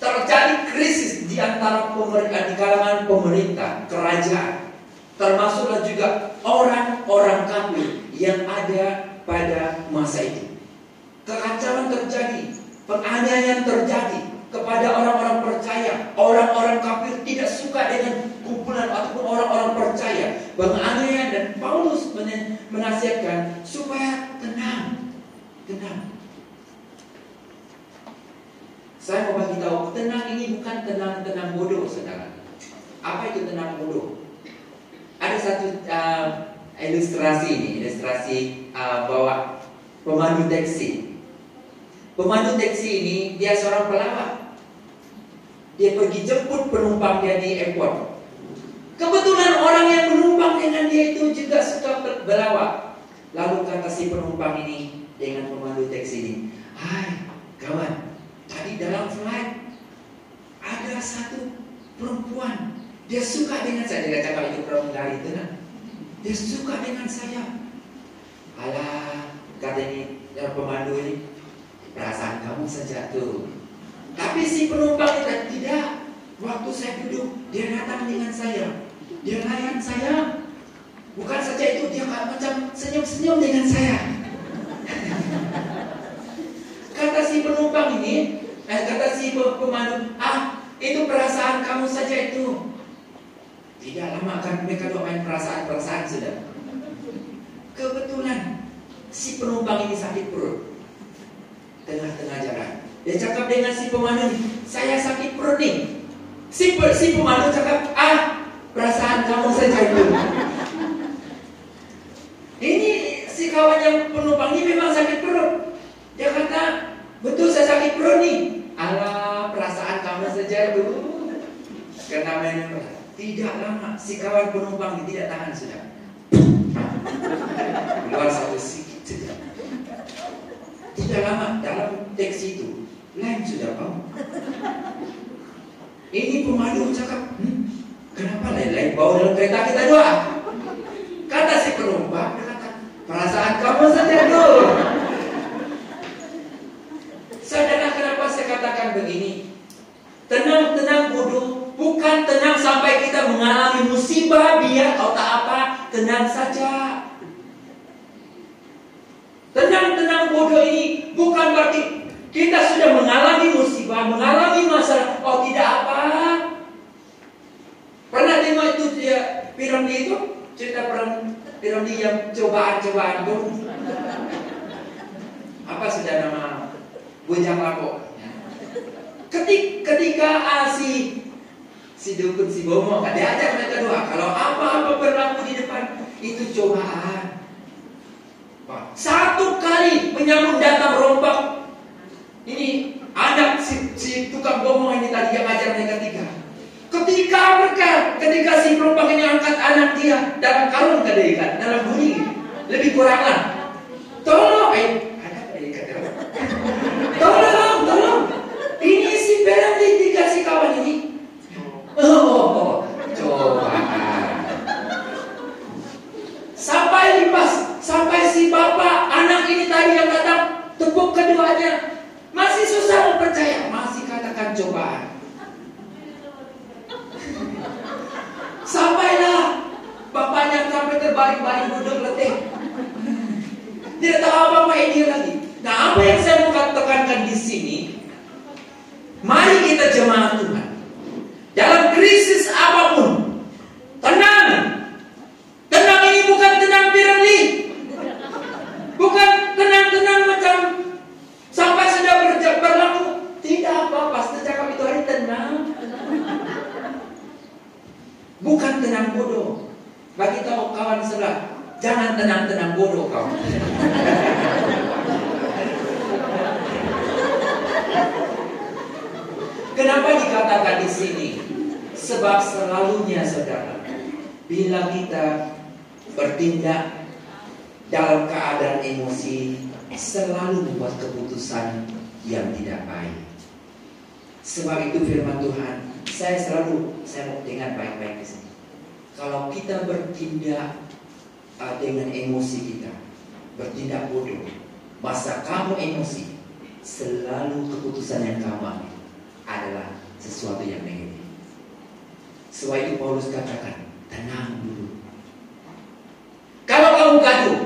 terjadi krisis di antara pemerintah, di kalangan pemerintah, kerajaan, termasuklah juga orang-orang kafir yang ada pada masa itu. Kekacauan terjadi, penganiayaan terjadi kepada orang-orang percaya. Orang-orang kafir tidak suka dengan kumpulan ataupun orang-orang percaya. Penganiayaan dan Paulus menasihatkan supaya tenang, tenang. Saya mau bagi tahu, tenang ini bukan tenang-tenang bodoh, saudara. Apa itu tenang bodoh? Ada satu uh, ilustrasi ini, ilustrasi uh, bahwa pemandu taksi. Pemandu taksi ini dia seorang pelawak. Dia pergi jemput penumpang dia di airport. Kebetulan orang yang menumpang dengan dia itu juga suka berlawak. Lalu kata si penumpang ini dengan pemandu taksi ini, Hai kawan, Tadi dalam flight ada satu perempuan. Dia suka dengan saya. Dia cakap itu perempuan itu nah. Dia suka dengan saya. Alah, kata ini yang pemandu ini, perasaan kamu saja tuh. Tapi si penumpang itu tidak. Waktu saya duduk, dia datang dengan saya. Dia layan saya. Bukan saja itu, dia macam senyum-senyum dengan saya. Kata si penumpang ini, eh, kata si pemandu, ah itu perasaan kamu saja itu. Tidak lama akan mereka main perasaan-perasaan sudah. Kebetulan si penumpang ini sakit perut tengah-tengah jalan. Dia cakap dengan si pemandu, saya sakit perut nih. Si, si pemandu cakap, ah perasaan kamu saja itu. Ini si kawan yang penumpang ini memang sakit perut. Dia kata, Betul saya sakit perut nih. Alah perasaan kamu saja dulu. Karena main tidak lama si kawan penumpang ini tidak tahan sudah. Keluar satu sedikit saja. Tidak lama dalam taksi itu lain sudah bau. Ini pemandu cakap, hmm, kenapa lain-lain bau dalam kereta kita dua? Kata si penumpang, perasaan kamu saja dulu. Saudara kenapa saya katakan begini? Tenang-tenang bodoh. Bukan tenang sampai kita mengalami musibah Biar atau tak apa. Tenang saja. Tenang-tenang bodoh ini Bukan berarti kita sudah mengalami musibah Mengalami masalah Oh tidak apa. Pernah tengok itu dia Piramidi itu? Cerita piramidi yang cobaan-cobaan. Apa sudah nama bujang lapor. Ketik, ketika asi si dukun si bomo kan diajak mereka doa. Kalau apa-apa berlaku di depan itu cobaan. Satu kali menyambut datang rombak ini anak si, si tukang bomo ini tadi yang ajar mereka tiga. Ketika mereka, ketika si penumpang ini angkat anak dia dalam karung tadi kan, dalam bunyi lebih kurang. Tolong, eh, Tolong, tolong. Ini si perak dikasih kawan ini. Oh, coba. Sampai lipas, sampai si bapak anak ini tadi yang datang tepuk keduanya. Masih susah percaya, masih katakan cobaan. Sampailah bapaknya sampai terbalik-balik duduk letih. Tidak tahu apa-apa ini lagi. Nah, apa yang saya mau katakan di sini? Mari kita jemaat Tuhan. Dalam krisis apa pun, tenang. Tenang ini bukan tenang Pirelli. Bukan tenang-tenang macam sampai sudah berlaku. Tidak apa-apa, sejak itu hari tenang. Bukan tenang bodoh. Bagi tahu kawan sebelah, jangan tenang-tenang bodoh kau. Kenapa dikatakan di sini? Sebab selalunya saudara, bila kita bertindak dalam keadaan emosi, selalu membuat keputusan yang tidak baik. Sebab itu firman Tuhan, saya selalu saya mau dengar baik-baik di sini. kalau kita bertindak uh, dengan emosi kita, bertindak bodoh, masa kamu emosi, selalu keputusan yang kamu ambil adalah sesuatu yang negatif. Sebab itu Paulus katakan, tenang dulu. Kalau kamu gaduh,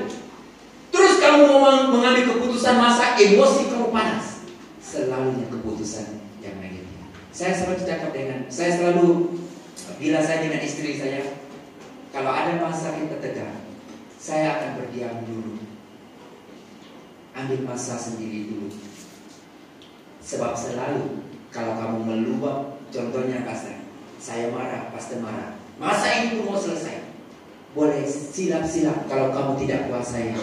terus kamu mau mengambil keputusan masa emosi kamu panas, selalunya keputusan yang negatif. Saya selalu cakap dengan, saya selalu bila saya dengan istri saya, kalau ada masa kita tegang, saya akan berdiam dulu, ambil masa sendiri dulu. Sebab selalu kalau kamu meluap, contohnya kasar, saya marah, pasti marah. Masa ini pun mau selesai. Boleh silap-silap kalau kamu tidak kuasai,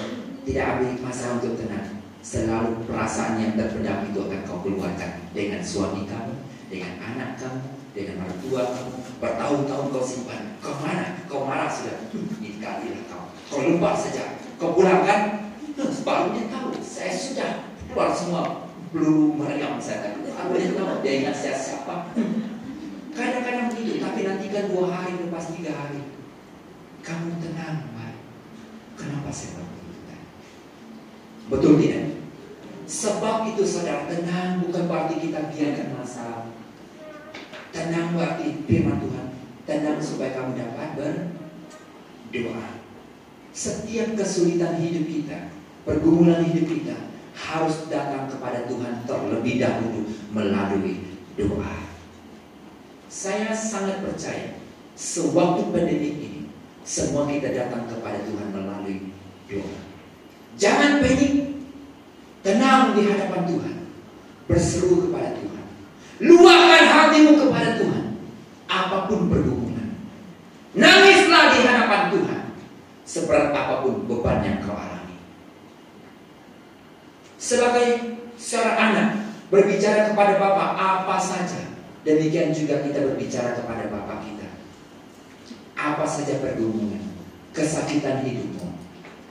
tidak ambil masa untuk tenang. Selalu perasaan yang terpendam itu akan kau keluarkan dengan suami kamu, dengan anak kamu, dengan mertua kamu. Bertahun-tahun kau simpan. Kau mana? Kau marah sudah. Ini kalilah kau. Kau lupa saja. Kau pulang kan? Baru dia tahu. Saya sudah keluar semua meriam saya. Aku dia tahu dia ingat saya siapa. Kadang-kadang begitu, tapi nanti kan dua hari lepas tiga hari. Kamu tenang, Pak. Kenapa saya begitu? Betul tidak? Sebab itu saudara tenang bukan berarti kita biarkan masalah. Tenang berarti firman Tuhan. Tenang supaya kamu dapat berdoa. Setiap kesulitan hidup kita, pergumulan hidup kita harus datang kepada Tuhan terlebih dahulu melalui doa. Saya sangat percaya sewaktu pandemi ini semua kita datang kepada Tuhan melalui doa. Jangan panik, tenang di hadapan Tuhan, berseru kepada Tuhan, luahkan hatimu kepada Tuhan, apa pun pergumulan, nangislah di hadapan Tuhan, seberat apa pun beban yang kau alami. Sebagai seorang anak berbicara kepada Bapak apa saja, demikian juga kita berbicara kepada Bapak kita. Apa saja pergumulan, kesakitan hidupmu,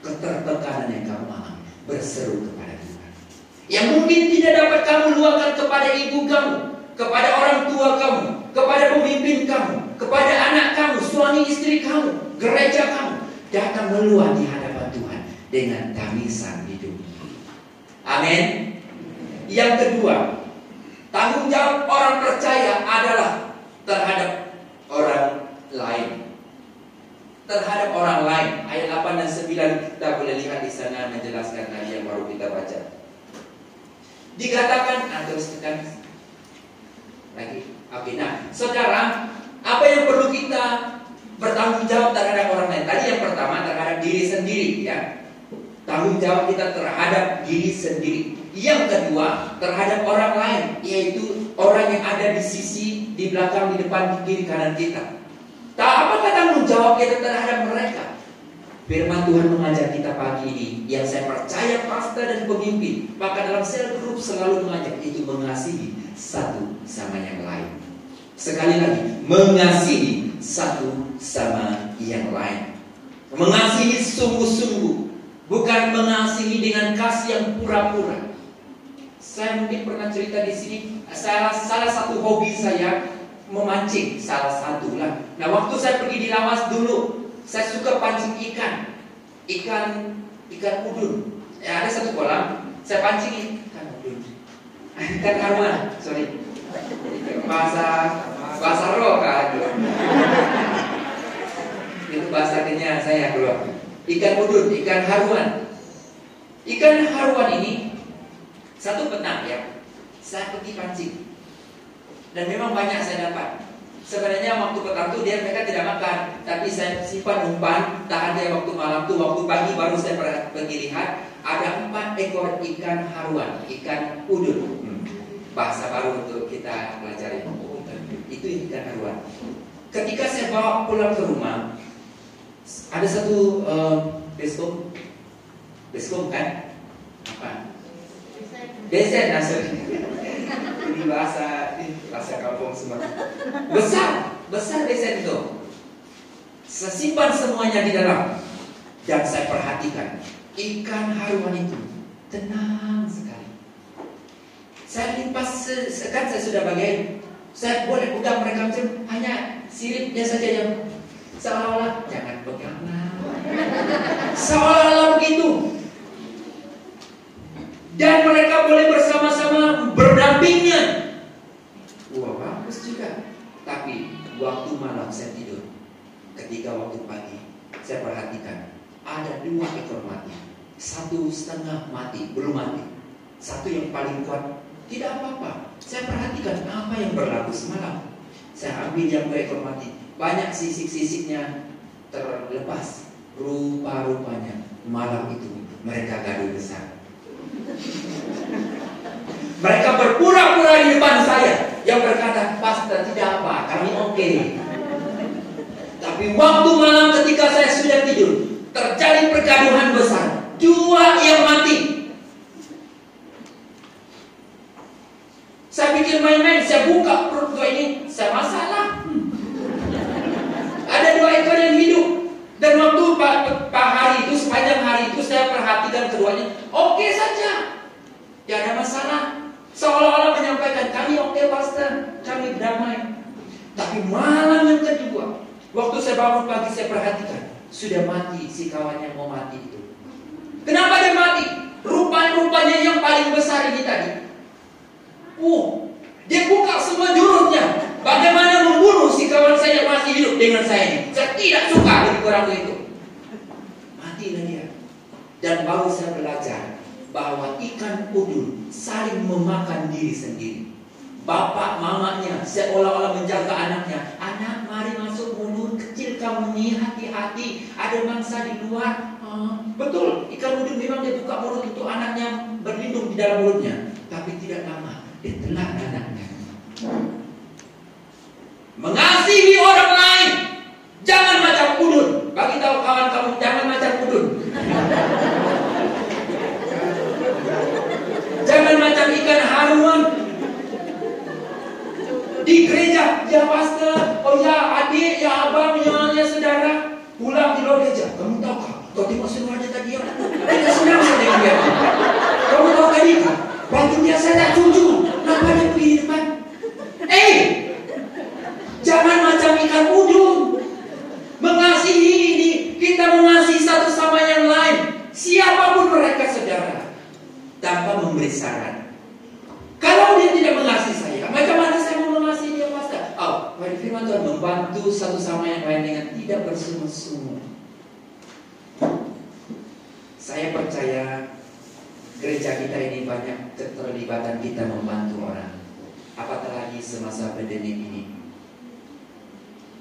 ketertekanan yang kamu alami, berseru kepada Tuhan. Yang mungkin tidak dapat kamu luahkan kepada ibu kamu, kepada orang tua kamu, kepada pemimpin kamu, kepada anak kamu, suami istri kamu, gereja kamu, datang meluah di hadapan Tuhan dengan tangisan. Amin. Yang kedua, tanggung jawab orang percaya adalah terhadap orang lain. Terhadap orang lain. Ayat 8 dan 9 kita boleh lihat di sana menjelaskan tadi yang baru kita baca. Dikatakan, nah, terus tekan lagi. Oke, nah, saudara, apa yang perlu kita bertanggung jawab terhadap orang lain? Tadi yang pertama terhadap diri sendiri, ya. Tanggung jawab kita terhadap diri sendiri. Yang kedua, terhadap orang lain, yaitu orang yang ada di sisi, di belakang, di depan, di kiri, kanan kita. Tak apakah tanggung jawab kita terhadap mereka? Firman Tuhan mengajar kita pagi ini yang saya percaya pastor dan pemimpin maka dalam sel grup selalu mengajak itu mengasihi satu sama yang lain. Sekali lagi mengasihi satu sama yang lain. Mengasihi sungguh-sungguh bukan mengasihi dengan kasih yang pura-pura. Saya mungkin pernah cerita di sini salah salah satu hobi saya memancing salah satu lah. Nah waktu saya pergi di Lawas dulu saya suka pancing ikan, ikan ikan udun. Ya, ada satu kolam, saya pancing ikan udun, ikan karuan, sorry. Bahasa bahasa roka Itu bahasa saya keluar. Ikan udun, ikan haruan. Ikan haruan ini satu petang ya, saya pergi pancing dan memang banyak saya dapat. Sebenarnya waktu petang itu dia mereka tidak makan, tapi saya simpan umpan, tahan dia waktu malam tuh, waktu pagi baru saya pergi lihat ada empat ekor ikan haruan, ikan udun. Hmm. Bahasa baru untuk kita pelajari. Itu ikan haruan. Ketika saya bawa pulang ke rumah, ada satu uh, beskom, beskom kan? Apa? Besen nasi. Ini bahasa bahasa kampung semua. Besar, besar besen itu. Saya simpan semuanya di dalam dan saya perhatikan ikan haruan itu tenang sekali. Saya limpas sekan saya sudah bagian. Saya boleh pegang mereka hanya siripnya saja yang Seolah-olah jangan peganglah. Seolah-olah begitu. Dan mereka boleh bersama-sama berdampingan. Wah bagus juga. Tapi waktu malam saya tidur, ketika waktu pagi saya perhatikan ada dua ekor mati, satu setengah mati, belum mati, satu yang paling kuat tidak apa-apa. Saya perhatikan apa yang berlaku semalam. Saya ambil yang dua ekor mati, banyak sisik-sisiknya terlepas. Rupa-rupanya malam itu mereka gaduh besar. Mereka berpura-pura di depan saya yang berkata, Pastor tidak apa, kami oke. Tapi waktu malam ketika saya sudah tidur, terjadi pergaduhan besar. Dua yang mati. Saya pikir main-main, saya buka perut dua ini, saya masalah. Ada dua ekor yang hidup. Dan waktu Pak, hari itu, sepanjang hari itu saya perhatikan keduanya, oke saja. Tidak ada masalah. Seolah-olah menyampaikan, kami oke pastor, kami damai. Tapi malam yang kedua, waktu saya bangun pagi saya perhatikan, sudah mati si kawan yang mau mati itu. Kenapa dia mati? Rupanya-rupanya yang paling besar ini tadi. Uh, dia buka semua jurusnya. Bagaimana membunuh si kawan saya masih hidup dengan saya ini? Saya tidak suka dari orang itu. Matilah dia. Dan baru saya belajar bahwa ikan udun saling memakan diri sendiri. Bapak mamanya seolah-olah menjaga anaknya. Anak mari masuk mulut kecil kamu nih hati-hati. Ada mangsa di luar. Ah, betul, ikan udun memang dia buka mulut untuk anaknya berlindung di dalam mulutnya. Tapi tidak lama dia telan anaknya. Mengasihi orang lain. Jangan macam udun. Bagi tahu kawan kamu jangan macam udun. Jangan macam ikan haruan. Di gereja, ya pastor, oh ya adik, ya abang, ya, ya saudara, pulang di luar gereja. Kamu tahu kah? Kau tengok semuanya tadi ya? Kita senang saya dengan dia. Kamu tahu tadi? Waktu dia saya tak cucu, di depan? Eh, jangan macam ikan udun. Mengasihi ini, kita mengasihi satu sama yang lain. Siapa pun mereka saudara, tanpa memberi saran. Kalau dia tidak mengasihi saya, macam mana saya mau mengasihi dia pastor? Oh, pada firman Tuhan membantu satu sama yang lain dengan tidak bersungut-sungut. Saya percaya gereja kita ini banyak keterlibatan kita membantu orang. Apatah lagi semasa pandemi ini.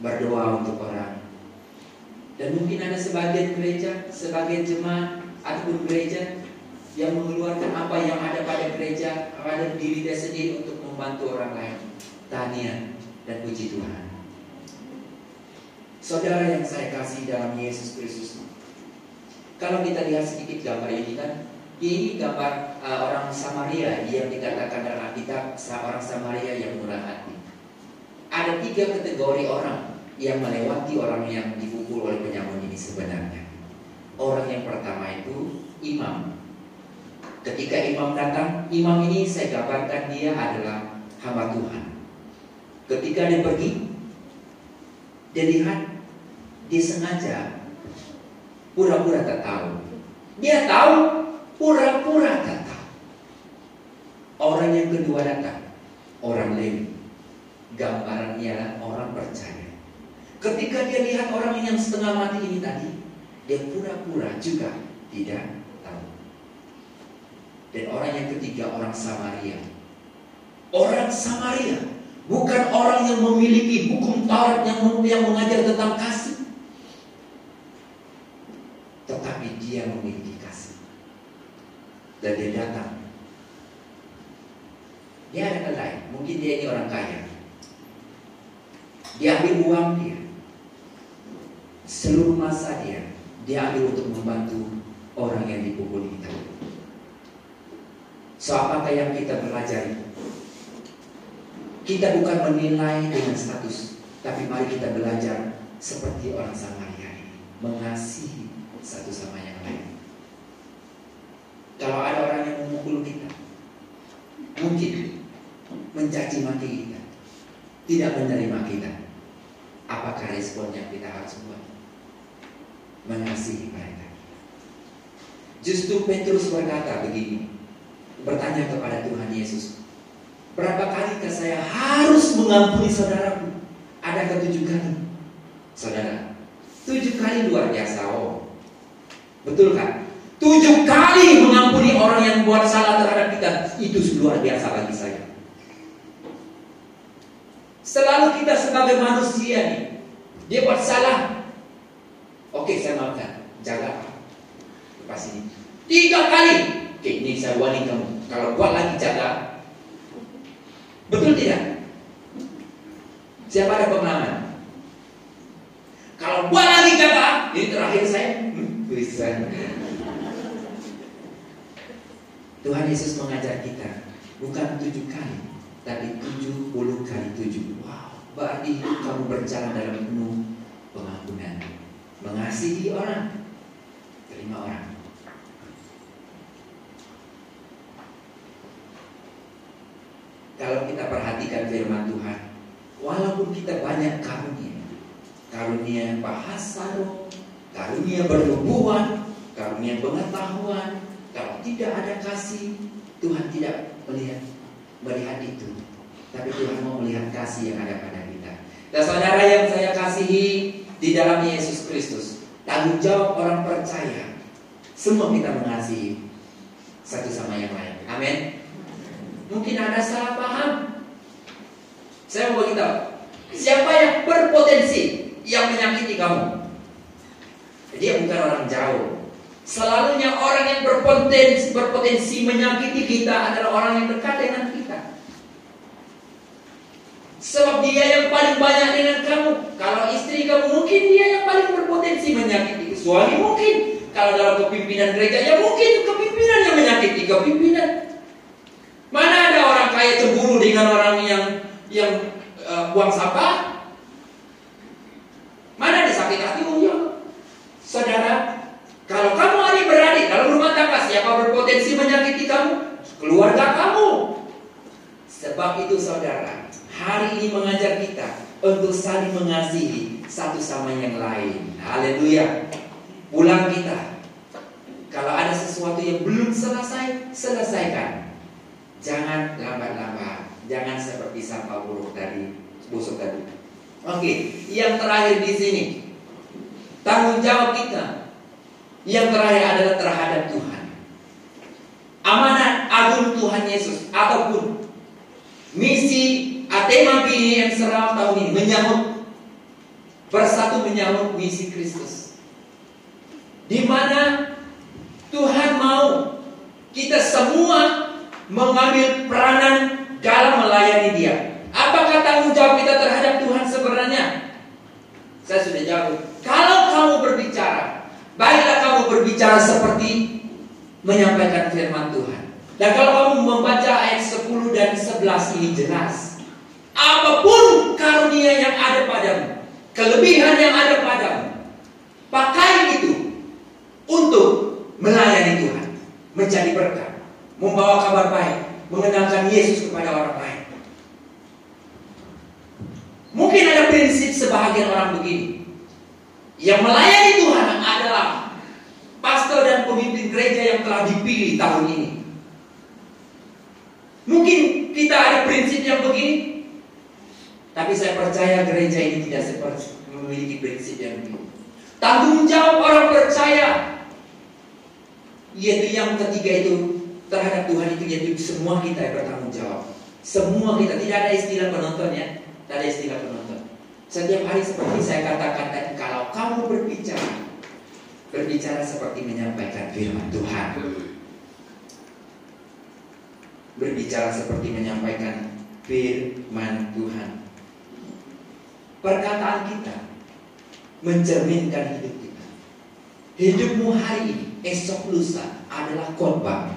Berdoa untuk orang. Dan mungkin ada sebagian gereja, sebagian jemaat ataupun gereja yang mengeluarkan apa yang ada pada gereja, pada diri dia sendiri untuk membantu orang lain. Tania dan puji Tuhan. Saudara yang saya kasih dalam Yesus Kristus. Kalau kita lihat sedikit gambar ini kan, ini gambar uh, orang Samaria yang dikatakan dalam Alkitab orang Samaria yang murah hati. Ada tiga kategori orang yang melewati orang yang dipukul oleh penyamun ini sebenarnya. Orang yang pertama itu imam. Ketika imam datang, imam ini saya gambarkan dia adalah hamba Tuhan. Ketika dia pergi, dia lihat, dia sengaja pura-pura tak tahu. Dia tahu, pura-pura tahu. Orang yang kedua datang, orang Lewi. Gambaran ialah orang percaya. Ketika dia lihat orang yang setengah mati ini tadi, dia pura-pura juga tidak tahu. Dan orang yang ketiga orang Samaria. Orang Samaria bukan orang yang memiliki hukum Taurat yang yang mengajar tentang kasih. Tetapi dia memiliki kasih. Dan dia datang. Dia ada lain, mungkin dia ini orang kaya. Dia ambil uang dia. Seluruh masa dia, dia ambil untuk membantu orang yang dipukul kita. So apakah yang kita pelajari? Kita bukan menilai dengan status, tapi mari kita belajar seperti orang Samaria ini, mengasihi satu sama yang lain. Kalau ada orang yang memukul kita, mungkin mencaci maki kita, tidak menerima kita. Apakah respon yang kita harus buat? Mengasihi mereka. Justru Petrus berkata begini, bertanya kepada Tuhan Yesus, berapa kali saya harus mengampuni saudaraku? Ada ketujuh kali, saudara. Tujuh kali luar biasa, oh. Betul kan? Tujuh kali mengampuni orang yang buat salah terhadap kita itu luar biasa bagi saya. Selalu kita sebagai manusia nih, dia buat salah. Oke, saya maafkan. Jaga Lepas ini. Tiga kali. Oke, ini saya wani kamu. Kalau buat lagi jaga. Betul tidak? Siapa ada pengalaman? Kalau buat lagi jaga, ini terakhir saya. Hmm. Tuhan Yesus mengajar kita bukan tujuh kali, tapi tujuh puluh kali tujuh. Wow, berarti kamu berjalan dalam penuh pengampunan, mengasihi orang, terima orang. Kalau kita perhatikan firman Tuhan, walaupun kita banyak karunia, karunia bahasa roh, karunia bernubuat, karunia pengetahuan, kalau tidak ada kasih, Tuhan tidak melihat melihat itu. Tapi Tuhan mau melihat kasih yang ada pada kita. Dan saudara yang saya kasihi di dalam Yesus Kristus, tanggung jawab orang percaya. Semua kita mengasihi satu sama yang lain. Amin. Mungkin ada salah paham. Saya mau beritahu, siapa yang berpotensi yang menyakiti kamu? Dia bukan orang jauh. Selalunya orang yang berpotensi, berpotensi menyakiti kita adalah orang yang dekat dengan kita. Sebab dia yang paling banyak dengan kamu. Kalau istri kamu mungkin dia yang paling berpotensi menyakiti. Suami mungkin. Kalau dalam kepimpinan gereja ya mungkin kepimpinan yang menyakiti kepimpinan. Mana ada orang kaya cemburu dengan orang yang yang uh, buang sampah? Mana ada sakit hati? Saudara, kalau kamu hari beradik dalam rumah tangga, siapa berpotensi menyakiti kamu? Keluarga kamu. Sebab itu saudara, hari ini mengajar kita untuk saling mengasihi satu sama yang lain. Haleluya. Pulang kita. Kalau ada sesuatu yang belum selesai, selesaikan. Jangan lambat-lambat. Jangan seperti sampah buruk tadi, busuk tadi. Oke, yang terakhir di sini. Tanggung jawab kita. Yang terakhir adalah terhadap Tuhan. Amanat agung Tuhan Yesus ataupun misi Atema BIM Serau tahun ini menyambut bersatu menyambut misi Kristus. Di mana Tuhan mau kita semua mengambil peranan dalam melayani dia. Apakah tanggung jawab kita terhadap Tuhan sebenarnya? Saya sudah jawab. Kalau kamu berbicara, baiklah kamu berbicara seperti menyampaikan firman Tuhan. Dan kalau kamu membaca ayat 10 dan 11 ini jelas. Apa pun karunia yang ada padamu, kelebihan yang ada padamu, pakai itu untuk melayani Tuhan, menjadi berkat membawa kabar baik, mengenalkan Yesus kepada orang lain. Mungkin ada prinsip sebahagian orang begini. Yang melayani Tuhan adalah pastor dan pemimpin gereja yang telah dipilih tahun ini. Mungkin kita ada prinsip yang begini, tapi saya percaya gereja ini tidak seperti memiliki prinsip yang begini. Tanggung jawab orang percaya, yaitu yang ketiga itu terhadap Tuhan itu yaitu semua kita yang bertanggung jawab. Semua kita tidak ada istilah penonton ya, tidak ada istilah penonton. Setiap hari seperti saya katakan tadi, kalau kamu berbicara, berbicara seperti menyampaikan firman Tuhan. Berbicara seperti menyampaikan firman Tuhan. Perkataan kita mencerminkan hidup kita. Hidupmu hari ini, esok lusa adalah khotbah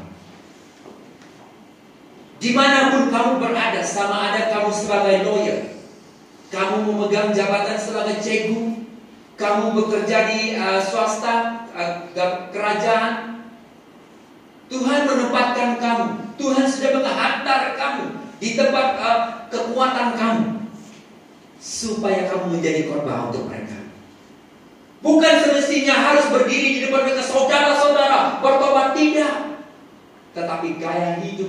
Di mana pun kamu berada, sama ada kamu sebagai lawyer, kamu memegang jabatan sebagai cegu, kamu bekerja di uh, swasta, uh, kerajaan, Tuhan menempatkan kamu. Tuhan sudah menghantar kamu di tempat uh, kekuatan kamu. supaya kamu menjadi korban untuk mereka. Bukan semestinya harus berdiri di depan mereka saudara-saudara bertobat tidak. Tetapi gaya hidup,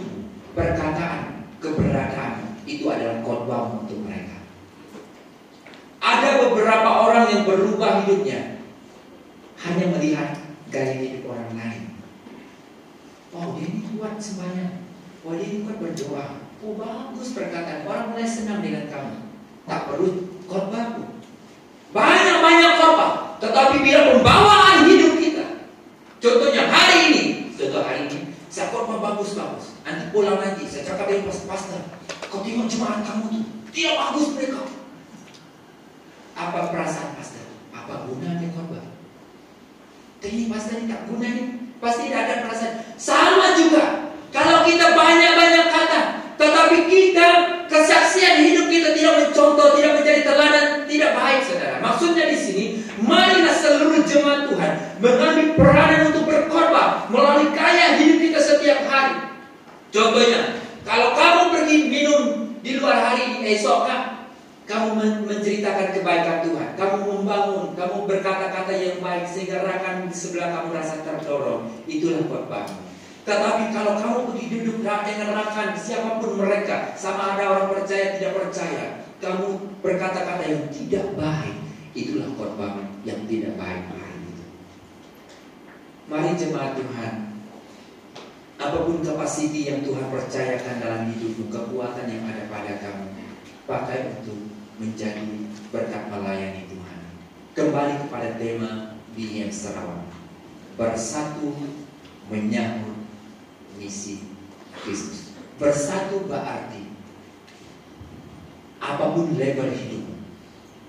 perkataan, keberadaan itu adalah mereka. Ada beberapa orang yang berubah hidupnya hanya melihat gaya hidup orang lain. Oh dia ini kuat semuanya. Oh dia ini kuat berdoa. Oh bagus perkataan. Orang mulai senang dengan kamu. Tak perlu khotbahku. Banyak-banyak khotbah. Tetapi bila pembawaan hidup kita. Contohnya hari ini. Contoh hari ini. Saya khotbah bagus-bagus. Nanti pulang nanti. Saya cakap dengan pastor. Kau tengok jemaat kamu tuh. Tidak bagus mereka. Apa perasaan pastor? Apa gunanya khotbah? Ini pastor ini tak guna ini. Pasti tidak ada perasaan. Sama juga. Kalau kita banyak-banyak kata. Tetapi kita kesaksian hidup kita tidak mencontoh, tidak menjadi teladan, tidak baik saudara. Maksudnya di sini, marilah seluruh jemaat Tuhan mengambil peranan untuk berkorban melalui kaya hidup kita setiap hari. Contohnya, kalau kamu pergi minum di luar hari esok kamu menceritakan kebaikan Tuhan, kamu membangun, kamu berkata-kata yang baik sehingga rekan di sebelah kamu rasa terdorong. Itulah khotbah. Tetapi kalau kamu pergi duduk dengan rekan siapa pun mereka, sama ada orang percaya tidak percaya, kamu berkata-kata yang tidak baik, itulah khotbah yang tidak baik. Mari jemaat Tuhan, apa pun kapasiti yang Tuhan percayakan dalam hidupmu, kekuatan yang ada pada kamu, pakai untuk menjadi berkat melayani Tuhan. Kembali kepada tema BM Sarawak. Bersatu menyambut misi Kristus. Bersatu berarti apa pun level hidup,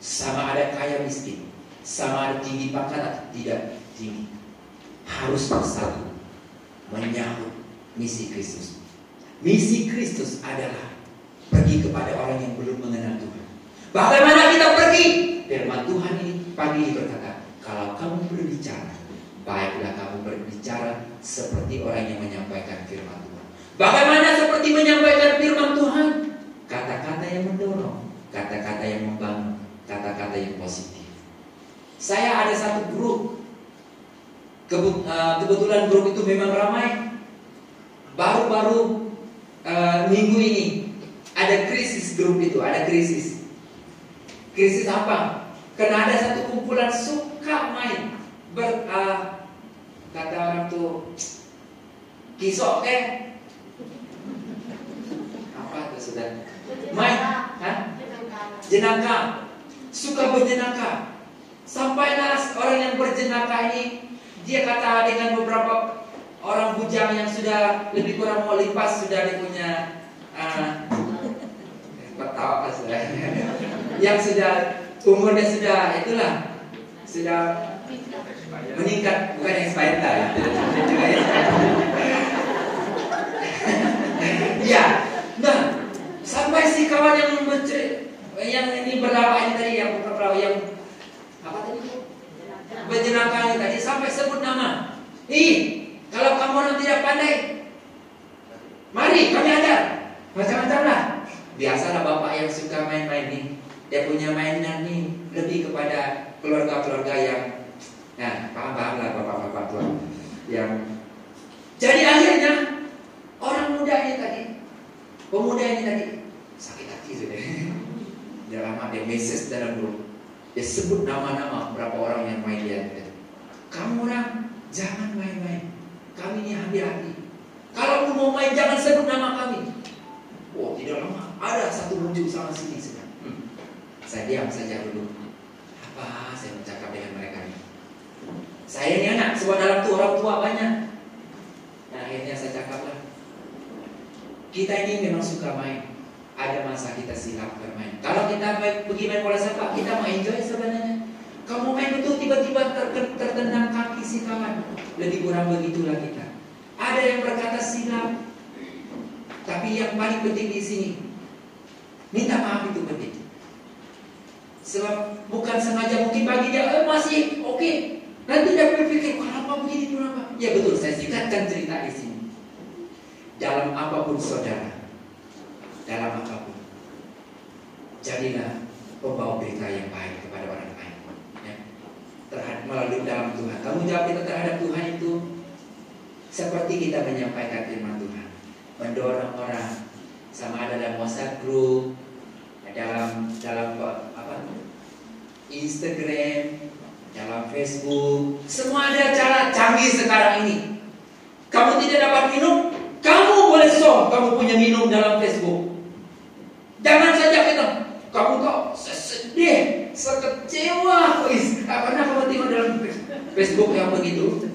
sama ada kaya miskin, sama ada tinggi pangkat atau tidak tinggi, harus bersatu menyambut misi Kristus. Misi Kristus adalah pergi kepada orang yang belum mengenal Tuhan. Bagaimana kita pergi? Firman Tuhan ini pagi ini berkata, kalau kamu berbicara, baiklah kamu berbicara seperti orang yang menyampaikan firman Tuhan. Bagaimana seperti menyampaikan firman Tuhan? Kata-kata yang mendorong, kata-kata yang membangun, kata-kata yang positif. Saya ada satu grup, eh, kebetulan grup itu memang ramai. Baru-baru uh, minggu ini ada krisis grup itu, ada krisis. Krisis apa? Karena ada satu kumpulan suka main. Ber, uh, kata orang tuh kisok ke apa tuh sudah main jenaka. Suka berjenaka. Sampailah orang yang berjenaka ini dia kata dengan beberapa orang bujang yang sudah lebih kurang mau lipas sudah dia punya ketawa sudah yang sudah umurnya sudah itulah sudah meningkat bukan yang ya. ya. Nah, sampai si kawan yang menceri, yang ini berlapa ini tadi yang bukan yang apa tadi? Berjenaka ini tadi sampai sebut nama. Ih, kalau kamu tidak pandai, mari kami ajar. Macam-macam lah. Biasalah bapak yang suka main-main nih. Dia punya mainan nih lebih kepada keluarga-keluarga yang Nah, paham-paham lah bapak-bapak tua yang jadi akhirnya orang muda ini tadi, pemuda ini tadi sakit hati sudah. Dia lama dia message dalam grup, dia sebut nama-nama berapa orang yang main dia. Kamu orang jangan main-main, kami ini hati-hati. Kalau mau main jangan sebut nama kami. Oh tidak lama ada satu muncul sama sini sedang. Hmm. Saya diam saja dulu. Apa saya bercakap dengan mereka ini? Saya ini anak, sebab dalam tu orang tua banyak. Nah, akhirnya saya cakap lah. Kita ini memang suka main. Ada masa kita silap bermain. Kalau kita main, pergi main bola sepak, kita mau enjoy sebenarnya. Kamu main betul tiba-tiba ter tertendang kaki si kawan. Lebih kurang begitulah kita. Ada yang berkata silap. Tapi yang paling penting di sini, minta maaf itu penting. Sebab bukan sengaja mungkin bagi dia eh, masih oke, okay. Nanti dia berpikir, kenapa begini, kenapa? Ya betul, saya singkatkan cerita di sini. Dalam apa pun saudara, dalam apa pun, jadilah pembawa berita yang baik kepada orang lain. Ya. Terhadap melalui dalam Tuhan. Tanggung jawab kita terhadap Tuhan itu seperti kita menyampaikan firman Tuhan, mendorong orang sama ada dalam WhatsApp group, dalam dalam apa Instagram, dalam Facebook, semua ada cara canggih sekarang ini. Kamu tidak dapat minum, kamu boleh show, kamu punya minum dalam Facebook. Jangan saja kita, kamu kok sedih, sekecewa, wis, pernah kamu tengok dalam Facebook yang begitu?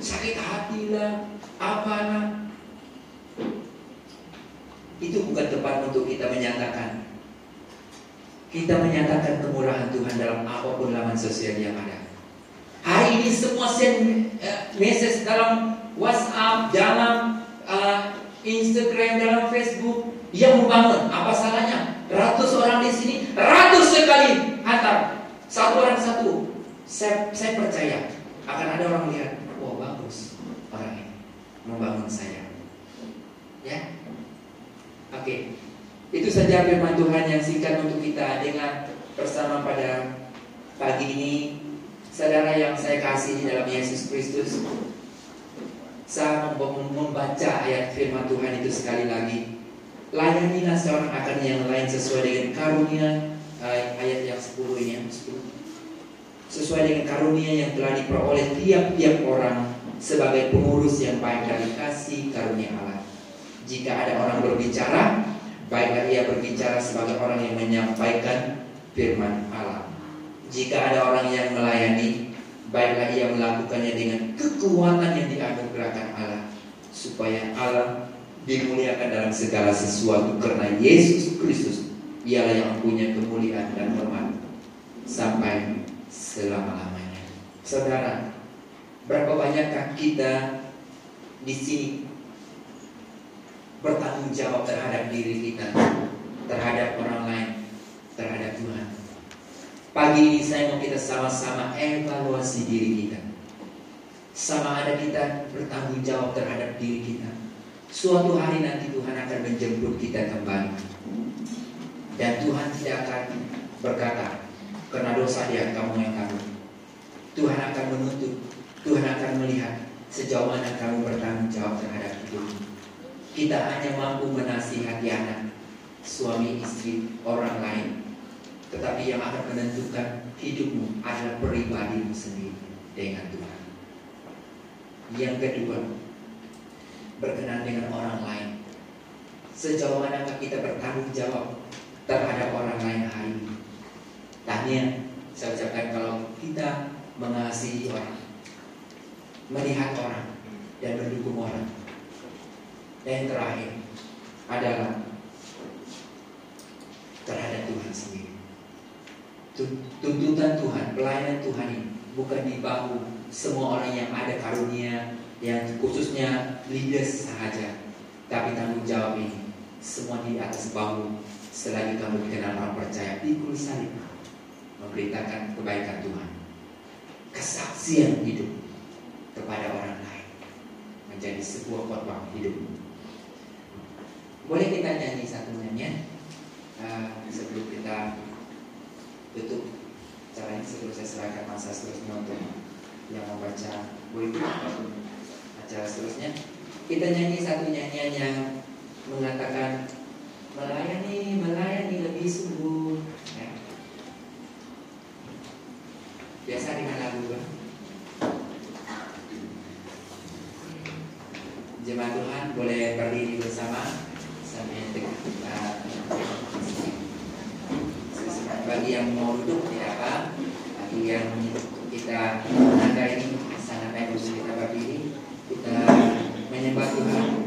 Sakit hati lah, apalah. Itu bukan tempat untuk kita menyatakan kita menyatakan kemurahan Tuhan dalam apa pun laman sosial yang ada. Hari ini semua send uh, message dalam WhatsApp, dalam uh, Instagram, dalam Facebook yang membangun. Apa salahnya? Ratus orang di sini, ratus sekali hantar satu orang satu. Saya, saya percaya akan ada orang lihat, wah bagus orang ini membangun saya. Ya, oke. Okay. Itu saja firman Tuhan yang singkat untuk kita dengar bersama pada pagi ini. Saudara yang saya kasih di dalam Yesus Kristus, saya membaca ayat firman Tuhan itu sekali lagi. Layanilah seorang akan yang lain sesuai dengan karunia ayat yang 10 ini 10. Sesuai dengan karunia yang telah diperoleh tiap-tiap orang sebagai pengurus yang baik dari kasih karunia Allah. Jika ada orang berbicara, Baiklah ia berbicara sebagai orang yang menyampaikan firman Allah. Jika ada orang yang melayani, baiklah ia melakukannya dengan kekuatan yang dianugerahkan Allah, supaya Allah dimuliakan dalam segala sesuatu karena Yesus Kristus ialah yang punya kemuliaan dan hormat sampai selama-lamanya. Saudara, berapa banyakkah kita di sini bertanggung jawab terhadap diri kita, terhadap orang lain, terhadap Tuhan. Pagi ini saya mau kita sama-sama evaluasi diri kita. Sama ada kita bertanggung jawab terhadap diri kita. Suatu hari nanti Tuhan akan menjemput kita kembali. Dan Tuhan tidak akan berkata, karena dosa dia kamu yang kamu. Tuhan akan menuntut, Tuhan akan melihat sejauh mana kamu bertanggung jawab terhadap hidupmu. Kita hanya mampu menasihati anak, suami istri, orang lain. Tetapi yang akan menentukan hidupmu adalah pribadimu sendiri dengan Tuhan. Yang kedua, berkenan dengan orang lain. Sejauh manakah kita bertanggung jawab terhadap orang lain hari ini? Tanya, saya ucapkan kalau kita mengasihi orang, melihat orang, dan mendukung orang, dan terakhir adalah terhadap Tuhan sendiri. Tuntutan Tuhan, pelayanan Tuhan ini bukan di bahu semua orang yang ada karunia yang khususnya leaders saja. Tapi tanggung jawab ini semua di atas bahu selagi kamu dikenal orang percaya pikul salib memberitakan kebaikan Tuhan. Kesaksian hidup kepada orang lain menjadi sebuah korban hidupmu. Boleh kita nyanyi satu nyanyian? Uh, sebelum kita tutup caranya sebelum saya serahkan masa seterusnya untuk yang membaca buku ataupun acara seterusnya. Kita nyanyi satu nyanyian yang mengatakan melayani melayani lebih sungguh ya. biasa dengan lagu kan jemaat Tuhan boleh berdiri bersama bagi yang mau duduk tidak apa. Bagi yang kita ada ini sangat untuk kita berdiri. Kita menyembah Tuhan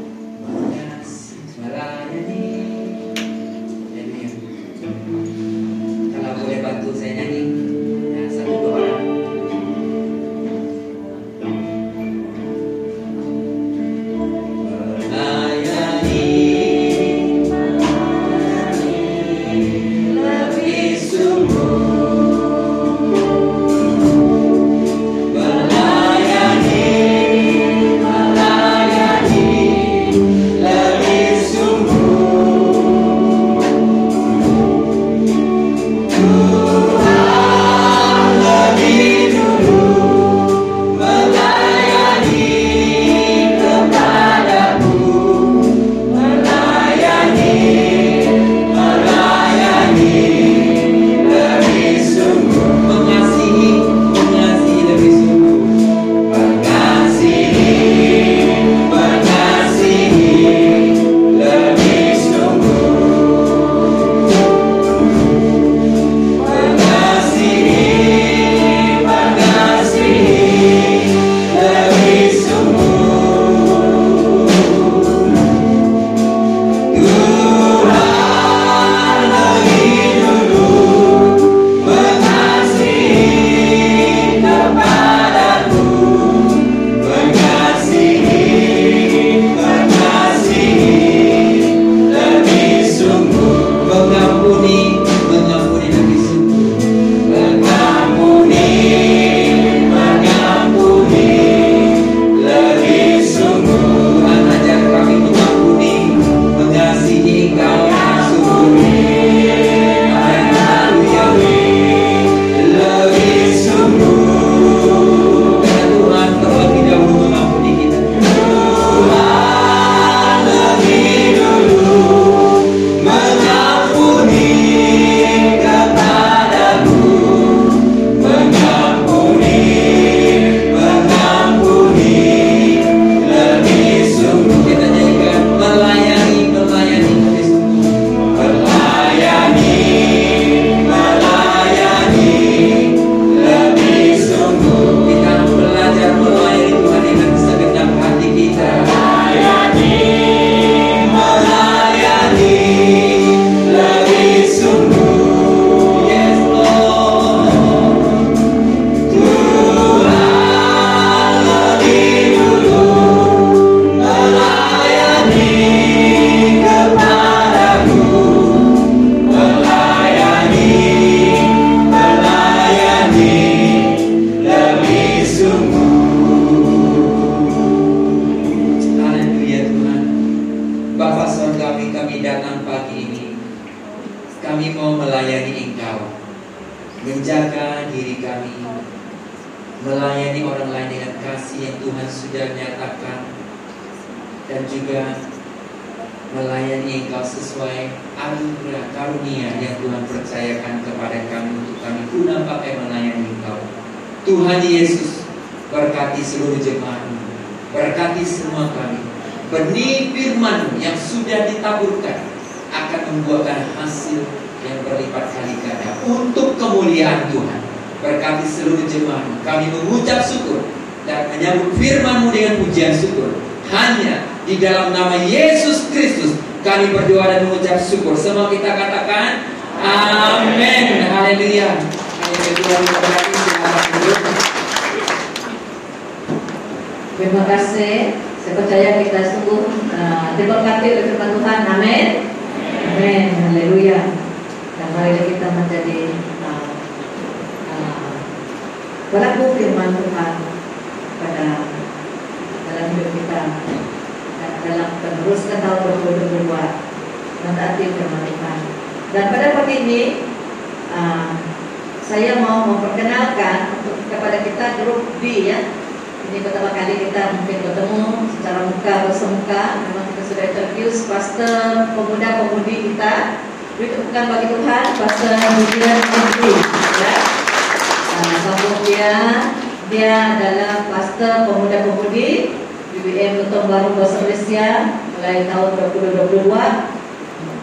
Uh, dia adalah pastor pemuda-pemudi BBM Lutong Baru Bahasa Malaysia mulai tahun 2022.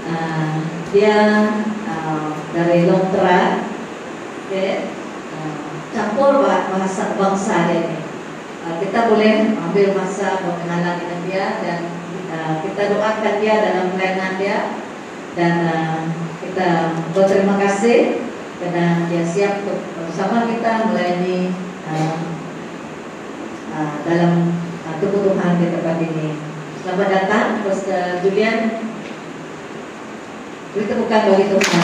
Uh, dia uh, dari Longtra, okay. uh, campur bahasa bangsa dia ini. Uh, kita boleh ambil masa berkenalan dengan dia dan uh, kita doakan dia dalam pelayanan dia dan uh, kita berterima kasih karena dia siap untuk bersama kita melayani uh, uh, dalam uh, kebutuhan di tempat ini. Selamat datang, Pastor Julian. Beri tepukan bagi Tuhan.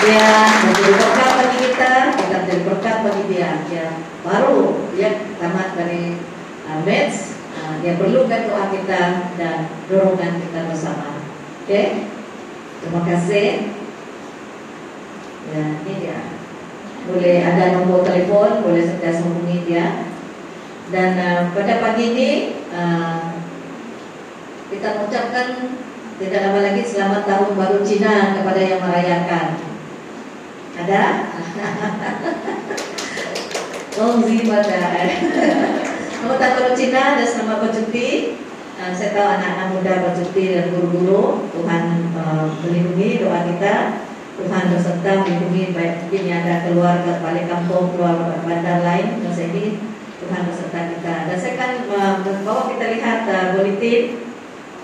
Dia menjadi berkat bagi kita, kita menjadi berkat bagi dia. Dia baru dia tamat dari uh, Meds, uh, dia perlukan doa kita dan dorongan kita bersama. Oke, okay? terima kasih. Ya, dia. Boleh ada nombor telepon, boleh sentiasa hubungi dia. Dan uh, pada pagi ini uh, kita mengucapkan tidak lama lagi selamat tahun baru Cina kepada yang merayakan. Ada? Gongzi pada Selamat tahun baru Cina dan selamat bercuti. Uh, saya tahu anak-anak muda bercuti dan guru-guru. Tuhan uh, melindungi doa kita. Tuhan berserta melindungi baik mungkin yang ada keluar ke balik kampung, keluar ke bandar lain. Masa ini Tuhan berserta kita. Dan saya akan membawa kita lihat uh, bulletin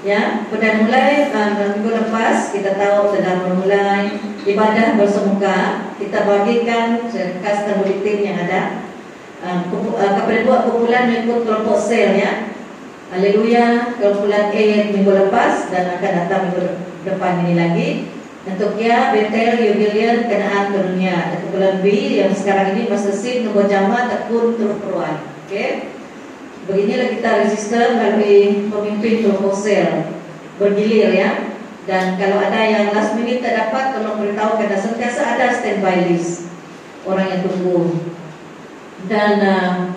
ya pada mulai uh, minggu lepas kita tahu sedang memulai ibadah bersemuka kita bagikan saya kasih bulletin yang ada uh, kepada buat kumpulan mengikut kelompok sel ya Haleluya kumpulan A minggu lepas dan akan datang minggu depan ini lagi untuk ya Betel Yugilian Kenaan ke dunia kumpulan B yang sekarang ini nombor jamaah tekun terus peruan oke okay? Beginilah kita register melalui pemimpin kelompok sel bergilir ya. Dan kalau ada yang last minute tak dapat, tolong beritahu karena sentiasa ada standby list orang yang tunggu. Dan uh,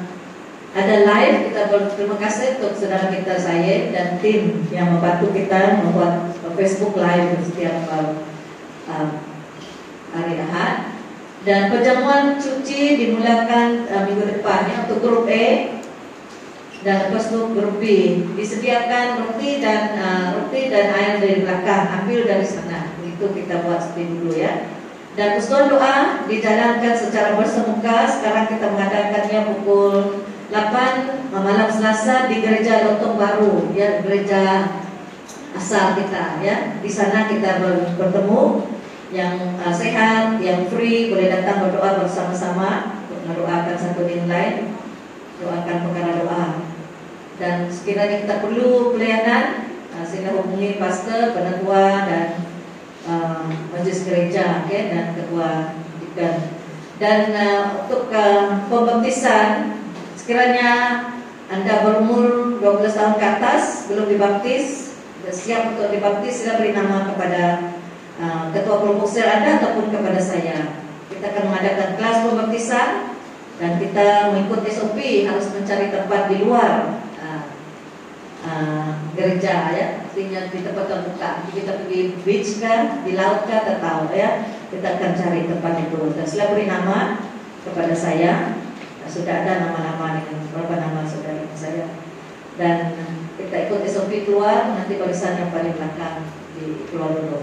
ada live kita berterima kasih untuk saudara kita saya dan tim yang membantu kita membuat Facebook live setiap uh, uh, hari Ahad. Dan perjamuan cuci dimulakan uh, minggu depan ya untuk grup E dan itu grup B. Disediakan roti dan uh, roti dan air dari belakang ambil dari sana. Itu kita buat seperti dulu ya. Dan persekutuan doa dijalankan secara bersemuka. Sekarang kita mengadakannya pukul 8 malam Selasa di gereja Lotong Baru. Ya gereja asal kita ya. Di sana kita bertemu yang uh, sehat yang free boleh datang berdoa bersama-sama untuk mendoakan satu dengan lain doakan perkara doa. Dan sekiranya kita perlu pelayanan uh, sila hubungi pastor, penatua dan uh, majlis gereja okay, dan ketua dekan dan uh, untuk uh, pembaptisan sekiranya anda berumur 12 tahun ke atas belum dibaptis siap untuk dibaptis sila beri nama kepada uh, ketua kelompok sel anda ataupun kepada saya. Kita akan mengadakan kelas pembaptisan dan kita mengikut SOP harus mencari tempat di luar uh, uh, gereja ya. Artinya di tempat terbuka kita pergi beach kan di laut kan kita tahu ya. Kita akan cari tempat itu dan setelah beri nama kepada saya. Sudah ada nama-nama dengan beberapa nama saudara saya. Dan kita ikut SOP keluar nanti barisan yang paling belakang di keluar dulu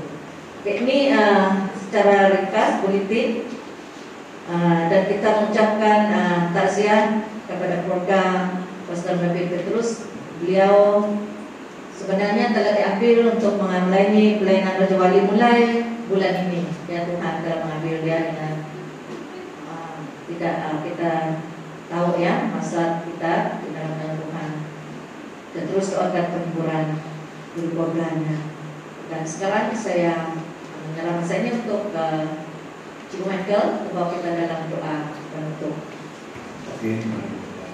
Oke, ini uh, secara ringkas politik Uh, dan kita mengucapkan uh, takziah kepada keluarga Pastor Nabi Petrus. Beliau sebenarnya telah diambil untuk melayani pelayanan Raja Wali mulai bulan ini. Ya Tuhan telah mengambil dia dengan uh, tidak uh, kita tahu ya masa kita di dalam. Dan terus doakan penghiburan dari keluarganya. Dan sekarang saya menyerahkan saya ini untuk uh, Cikgu Michael, bawa kita dalam doa penutup. Oke, mari kita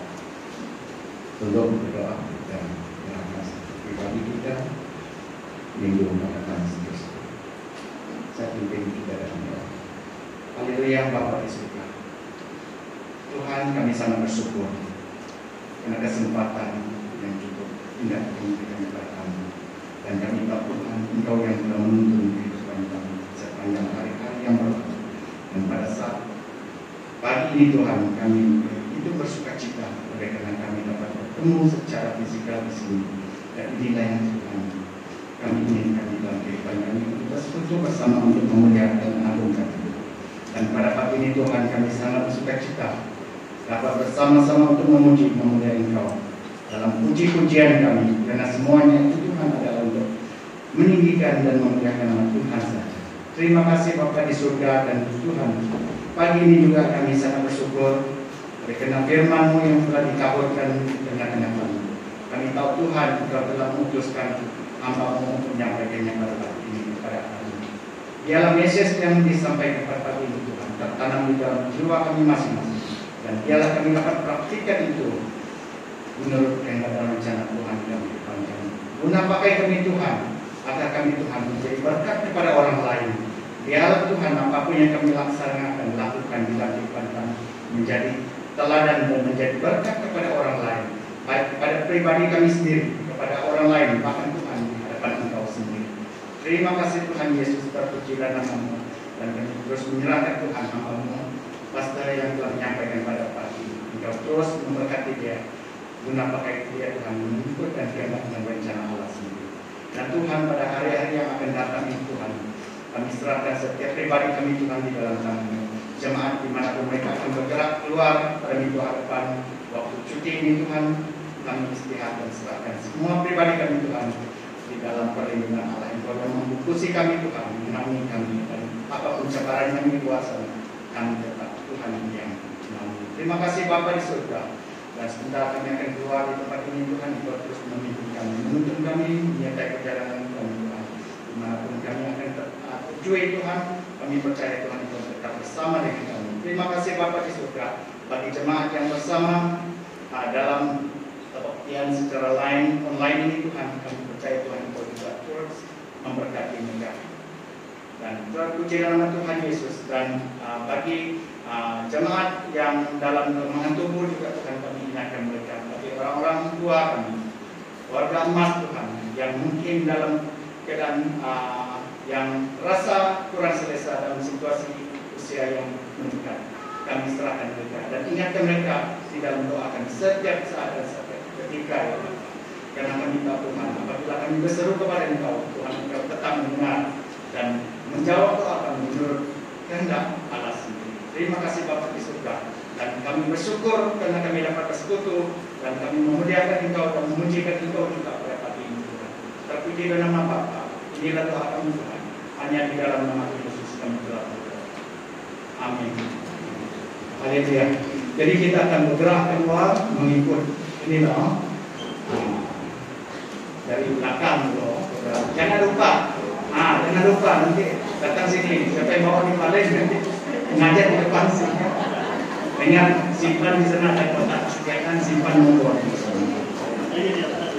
tolong berdoa dan menyerahkan pribadi kita minggu mendatang seterusnya. Saya pimpin kita dalam doa. Haleluya Bapa di surga. Tuhan kami sangat bersyukur karena kesempatan cukup indah yang kami dan kami tahu Tuhan Engkau yang telah menuntun kehidupan kami sepanjang hari-hari yang berlalu dan pada saat pagi ini Tuhan kami itu bersuka cita oleh karena kami dapat bertemu secara fisikal di sini. Dan inilah yang Tuhan kami inginkan di dalam kehidupan kami untuk bersama untuk memuliakan dan mengagungkan. Dan pada pagi ini Tuhan kami sangat bersuka cita dapat bersama-sama untuk memuji memuliakan Engkau dalam puji-pujian kami karena semuanya itu Tuhan adalah untuk meninggikan dan memuliakan nama Tuhan saja. Terima kasih Bapak di surga dan Tuhan. Pagi ini juga kami sangat bersyukur karena firman-Mu yang telah dikaburkan dengan tengah kami. Kami tahu Tuhan Engkau telah memutuskan hamba-Mu untuk menyampaikannya pada pagi ini kepada kami. Dialah Yesus yang disampaikan pada pagi ini Tuhan tertanam di dalam jiwa kami masing-masing dan dialah kami dapat praktikkan itu menurut yang dalam rencana Tuhan kehidupan kami. Guna pakai kami Tuhan agar kami Tuhan menjadi berkat kepada orang lain. Biarlah Tuhan apa pun yang kami laksanakan lakukan di kehidupan kami menjadi teladan dan menjadi berkat kepada orang lain. Baik kepada pribadi kami sendiri, kepada orang lain, bahkan Tuhan di hadapan Engkau sendiri. Terima kasih Tuhan Yesus terpujilah namamu dan kami terus menyerahkan Tuhan hambamu pastor yang telah menyampaikan pada pagi. Engkau terus memberkati dia guna pakai dia Tuhan mengikut dan dia dengan rencana Allah sendiri. Dan Tuhan pada hari-hari yang akan datang ini Tuhan, kami serahkan setiap pribadi kami Tuhan di dalam tangan Jemaat di mana pun mereka akan bergerak keluar pada minggu hadapan waktu cuti ini Tuhan, kami istirahat dan serahkan semua pribadi kami Tuhan di dalam perlindungan Allah yang telah membukusi kami Tuhan, menaungi kami dan apa pun cabaran yang kuasa kami tetap Tuhan yang menaungi. Terima kasih Bapak di surga. Dan sebentar kami akan keluar di tempat ini Tuhan Engkau terus memimpin kami, menuntun kami, menyertai perjalanan kami Tuhan. Di mana pun kami akan tertuju Tuhan, kami percaya Tuhan Engkau tetap bersama dengan kami. Terima kasih Bapak di surga bagi jemaat yang bersama uh, dalam kebaktian secara lain online ini Tuhan kami percaya Tuhan Engkau juga terus memberkati mereka. Dan terpuji nama Tuhan Yesus dan uh, bagi uh, jemaat yang dalam kelemahan tubuh juga Tuhan kami ingatkan mereka bagi orang-orang tua kami warga emas Tuhan yang mungkin dalam keadaan uh, yang rasa kurang selesa dalam situasi usia yang meningkat kami serahkan mereka dan ingatkan mereka di dalam doakan setiap saat dan setiap ketika ya karena kami tahu Tuhan apabila kami berseru kepada Engkau Tuhan Engkau tetap mendengar dan menjawab doa kami menurut kehendak sendiri. Terima kasih Bapak di surga dan kami bersyukur karena kami dapat bersekutu dan kami memuliakan Engkau dan memujikan Engkau juga pada pagi ini Tuhan. Terpuji dalam nama Bapa. Inilah doa kami Tuhan. Hanya di dalam nama Yesus kami telah berdoa. Amin. Haleluya. Jadi kita akan bergerak keluar mengikut ini loh. Dari belakang loh. Jangan lupa Ah, jangan lupa nanti datang sini. Siapa yang bawa di Paleng nanti Ngajar di depan sih. Simpan di sana ada kotak sediakan simpan iya, iya, nomor. sana.